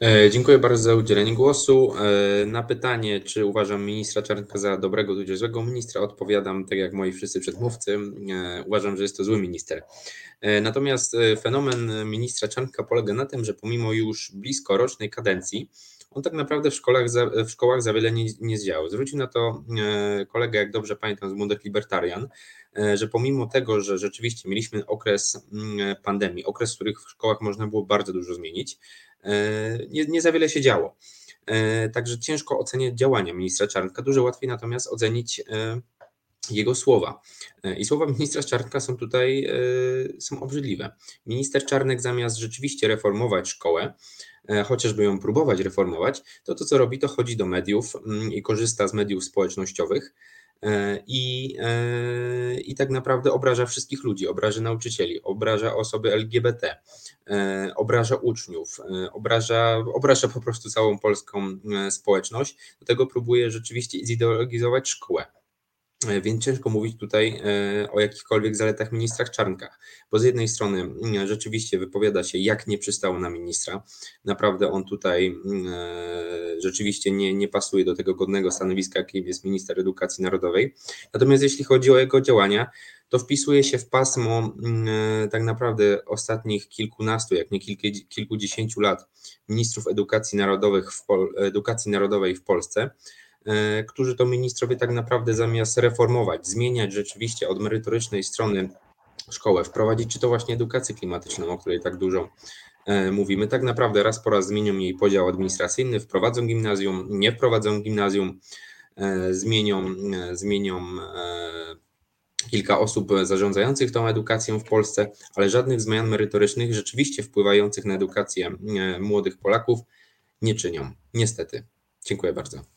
E, Dziękuję bardzo za udzielenie głosu. E, Na pytanie, czy uważam ministra Czarnka za dobrego tudzież złego ministra, odpowiadam tak jak moi wszyscy przedmówcy. E, Uważam, że jest to zły minister. Natomiast fenomen ministra Czarnka polega na tym, że pomimo już blisko rocznej kadencji, on tak naprawdę w szkołach za, w szkołach za wiele nie, nie zdziałał. Zwrócił na to e, kolega, jak dobrze pamiętam, z Młodych Libertarian, e, że pomimo tego, że rzeczywiście mieliśmy okres mm, pandemii, okres, w których w szkołach można było bardzo dużo zmienić, e, nie, nie za wiele się działo. Także ciężko oceniać działania ministra Czarnka, dużo łatwiej natomiast ocenić jego słowa. I słowa ministra Czarnka są tutaj są obrzydliwe. Minister Czarnek zamiast rzeczywiście reformować szkołę, chociażby ją próbować reformować, to to co robi, to chodzi do mediów mm, i korzysta z mediów społecznościowych e, i, e, i tak naprawdę obraża wszystkich ludzi, obraża nauczycieli, obraża osoby LGBT, e, obraża uczniów, e, obraża, obraża po prostu całą polską e, społeczność. Do tego próbuje rzeczywiście zideologizować szkołę. E, Więc ciężko mówić tutaj e, o jakichkolwiek zaletach ministrach Czarnkach, bo z jednej strony mm, rzeczywiście wypowiada się jak nie przystało na ministra, naprawdę on tutaj mm, e, rzeczywiście nie, nie pasuje do tego godnego stanowiska, jakim jest minister edukacji narodowej. Natomiast jeśli chodzi o jego działania, to wpisuje się w pasmo mm, tak naprawdę ostatnich kilkunastu, jak nie kilku, kilkudziesięciu lat ministrów edukacji, narodowych w edukacji narodowej w Polsce, którzy to ministrowie tak naprawdę zamiast reformować, zmieniać rzeczywiście od merytorycznej strony szkołę, wprowadzić czy to właśnie edukację klimatyczną, o której tak dużo e, mówimy, tak naprawdę raz po raz zmienią jej podział administracyjny, wprowadzą gimnazjum, nie wprowadzą gimnazjum, e, zmienią, e, zmienią e, kilka osób zarządzających tą edukacją w Polsce, ale żadnych zmian merytorycznych rzeczywiście wpływających na edukację e, młodych Polaków nie czynią. Niestety. Dziękuję bardzo.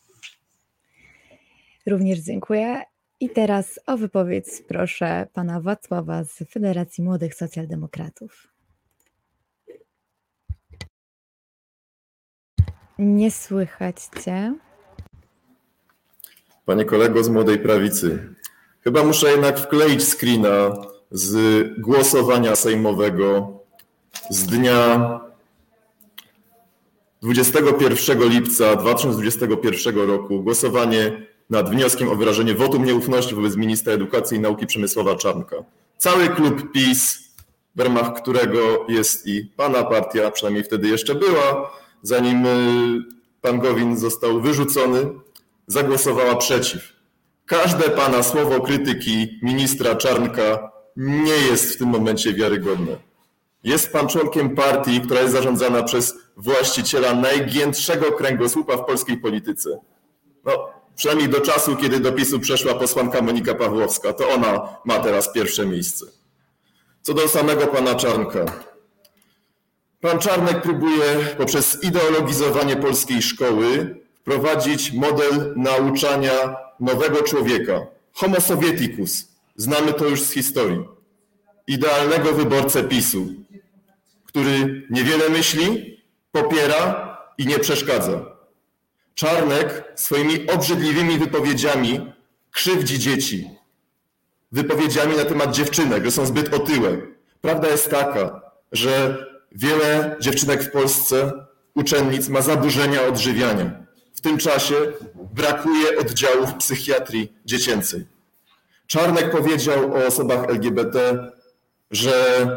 Również dziękuję. I teraz o wypowiedź proszę pana Wacława z Federacji Młodych Socjaldemokratów. Nie słychać cię. Panie kolego z Młodej Prawicy, chyba muszę jednak wkleić screena z głosowania sejmowego z dnia 21 lipca 2021 roku. Głosowanie nad wnioskiem o wyrażenie wotum nieufności wobec ministra edukacji i nauki Przemysława Czarnka. Cały klub PiS, w ramach którego jest i pana partia, przynajmniej wtedy jeszcze była, zanim y, pan Gowin został wyrzucony, zagłosowała przeciw. Każde pana słowo krytyki ministra Czarnka nie jest w tym momencie wiarygodne. Jest pan członkiem partii, która jest zarządzana przez właściciela najgiętszego kręgosłupa w polskiej polityce. No, przynajmniej do czasu, kiedy do PiSu przeszła posłanka Monika Pawłowska, to ona ma teraz pierwsze miejsce. Co do samego pana Czarnka. Pan Czarnek próbuje poprzez ideologizowanie polskiej szkoły wprowadzić model nauczania nowego człowieka. Homo sovieticus. Znamy to już z historii. Idealnego wyborcę PiSu, który niewiele myśli, popiera i nie przeszkadza. Czarnek swoimi obrzydliwymi wypowiedziami krzywdzi dzieci. Wypowiedziami na temat dziewczynek, że są zbyt otyłe. Prawda jest taka, że wiele dziewczynek w Polsce, uczennic, ma zaburzenia odżywiania. W tym czasie brakuje oddziałów psychiatrii dziecięcej. Czarnek powiedział o osobach LGBT, że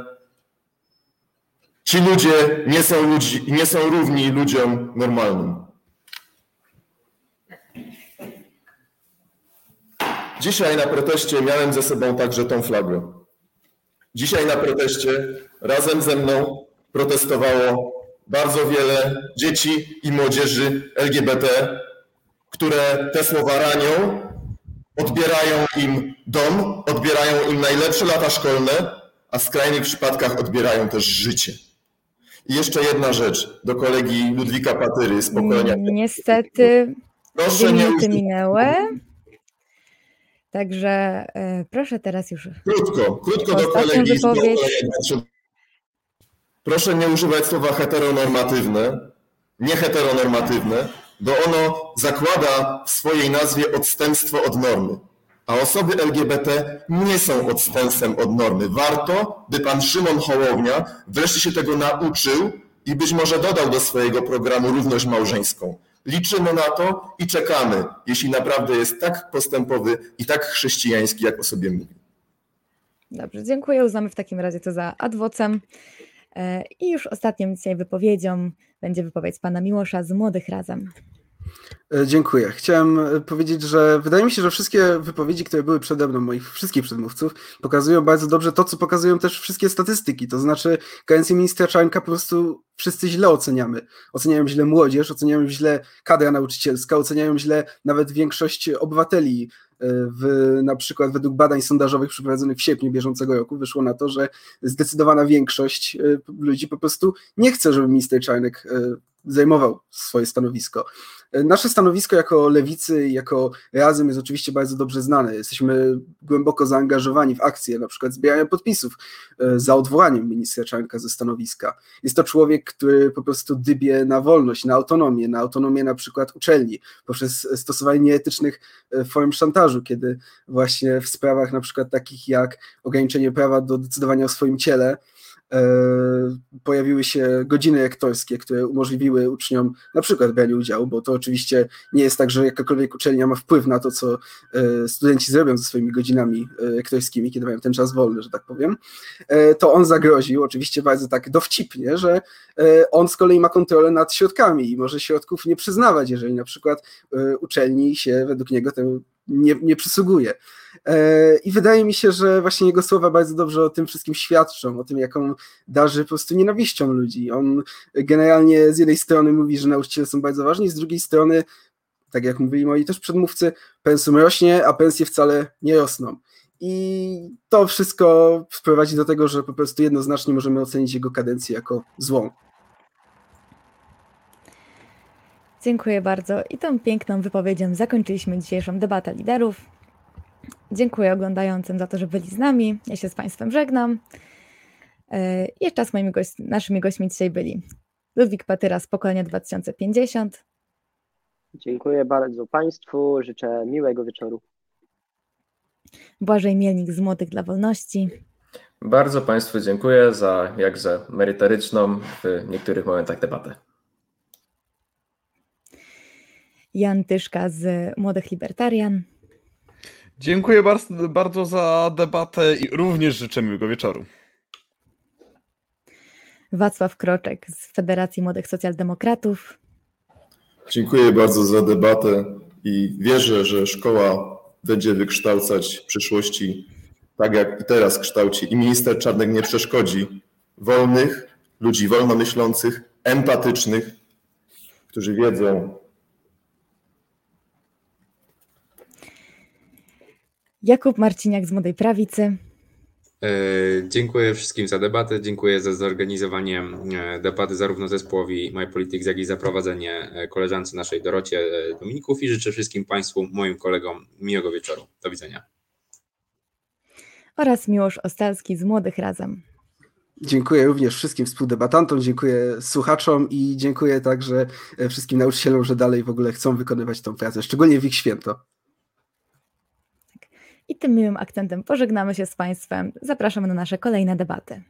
ci ludzie nie są, ludzi, nie są równi ludziom normalnym. Dzisiaj na proteście miałem ze sobą także tą flagę. Dzisiaj na proteście razem ze mną protestowało bardzo wiele dzieci i młodzieży LGBT, które te słowa ranią, odbierają im dom, odbierają im najlepsze lata szkolne, a w skrajnych przypadkach odbierają też życie. I jeszcze jedna rzecz do kolegi Ludwika Patyry z pokolenia. Niestety Proszę nie, minęły. Także e, proszę teraz już. krótko, krótko do kolegi z wypowiedź. pokolenia. Proszę nie używać słowa heteronormatywne, nie heteronormatywne, bo ono zakłada w swojej nazwie odstępstwo od normy. a osoby LGBT nie są odstępstwem od normy. Warto, by pan Szymon Hołownia wreszcie się tego nauczył i być może dodał do swojego programu równość małżeńską. Liczymy na to i czekamy, jeśli naprawdę jest tak postępowy i tak chrześcijański, jak o sobie mówi. Dobrze, dziękuję. Uznamy w takim razie to za adwocem. E, I już ostatnią dzisiaj wypowiedzią będzie wypowiedź pana Miłosza z Młodych Razem. E, Dziękuję. Chciałem e, powiedzieć, że wydaje mi się, że wszystkie wypowiedzi, które były przede mną, moich wszystkich przedmówców, pokazują bardzo dobrze to, co pokazują też wszystkie statystyki. To znaczy, kadencję ministra Czarnka po prostu wszyscy źle oceniamy. Oceniają źle młodzież, oceniają źle kadra nauczycielska, oceniają źle nawet większość obywateli. E, W, na przykład według badań sondażowych przeprowadzonych w sierpniu bieżącego roku wyszło na to, że zdecydowana większość ludzi po prostu nie chce, żeby minister Czarnek zajmował swoje stanowisko. Nasze stanowisko jako lewicy, jako razem jest oczywiście bardzo dobrze znane. Jesteśmy głęboko zaangażowani w akcje, na przykład zbierania podpisów e, za odwołaniem ministra Czarnka ze stanowiska. Jest to człowiek, który po prostu dybie na wolność, na autonomię, na autonomię na przykład uczelni, poprzez stosowanie nieetycznych e, form szantażu, kiedy właśnie w sprawach na przykład takich jak ograniczenie prawa do decydowania o swoim ciele, pojawiły się godziny lektorskie, które umożliwiły uczniom na przykład branie udziału, bo to oczywiście nie jest tak, że jakakolwiek uczelnia ma wpływ na to, co e, studenci zrobią ze swoimi godzinami e, lektorskimi, kiedy mają ten czas wolny, że tak powiem, e, to on zagroził, oczywiście bardzo tak dowcipnie, że e, on z kolei ma kontrolę nad środkami i może środków nie przyznawać, jeżeli na przykład e, uczelni się według niego to nie, nie przysługuje. E, I wydaje mi się, że właśnie jego słowa bardzo dobrze o tym wszystkim świadczą, o tym, jaką darzy po prostu nienawiścią ludzi. On generalnie z jednej strony mówi, że nauczyciele są bardzo ważni, z drugiej strony, tak jak mówili moi też przedmówcy, pensum rośnie, a pensje wcale nie rosną. I to wszystko prowadzi do tego, że po prostu jednoznacznie możemy ocenić jego kadencję jako złą. Dziękuję bardzo. I tą piękną wypowiedzią zakończyliśmy dzisiejszą debatę liderów. Dziękuję oglądającym za to, że byli z nami. Ja się z Państwem żegnam. E, I jeszcze raz moimi gość, naszymi gośćmi dzisiaj byli Ludwik Patyra z pokolenia 2050, Dziękuję bardzo Państwu, życzę miłego wieczoru. Błażej Mielnik z Młodych dla Wolności, Bardzo Państwu dziękuję za jakże merytoryczną w niektórych momentach debatę. Jan Tyszka z Młodych Libertarian, Dziękuję bardzo, bardzo za debatę i również życzę miłego wieczoru. Wacław Kroczek z Federacji Młodych Socjaldemokratów, Dziękuję bardzo za debatę i wierzę, że szkoła będzie wykształcać w przyszłości tak jak i teraz kształci. I minister Czarnek nie przeszkodzi. Wolnych, ludzi wolnomyślących, empatycznych, którzy wiedzą, Jakub Marciniak z Młodej Prawicy, E, Dziękuję wszystkim za debatę, dziękuję za zorganizowanie e, debaty zarówno zespołowi My Politics, jak i za prowadzenie e, koleżance naszej Dorocie Dominików i życzę wszystkim Państwu, moim kolegom miłego wieczoru. Do widzenia. oraz Miłosz Ostalski z Młodych Razem. Dziękuję również wszystkim współdebatantom, dziękuję słuchaczom i dziękuję także wszystkim nauczycielom, że dalej w ogóle chcą wykonywać tą pracę, szczególnie w ich święto. I tym miłym akcentem pożegnamy się z Państwem. Zapraszamy na nasze kolejne debaty.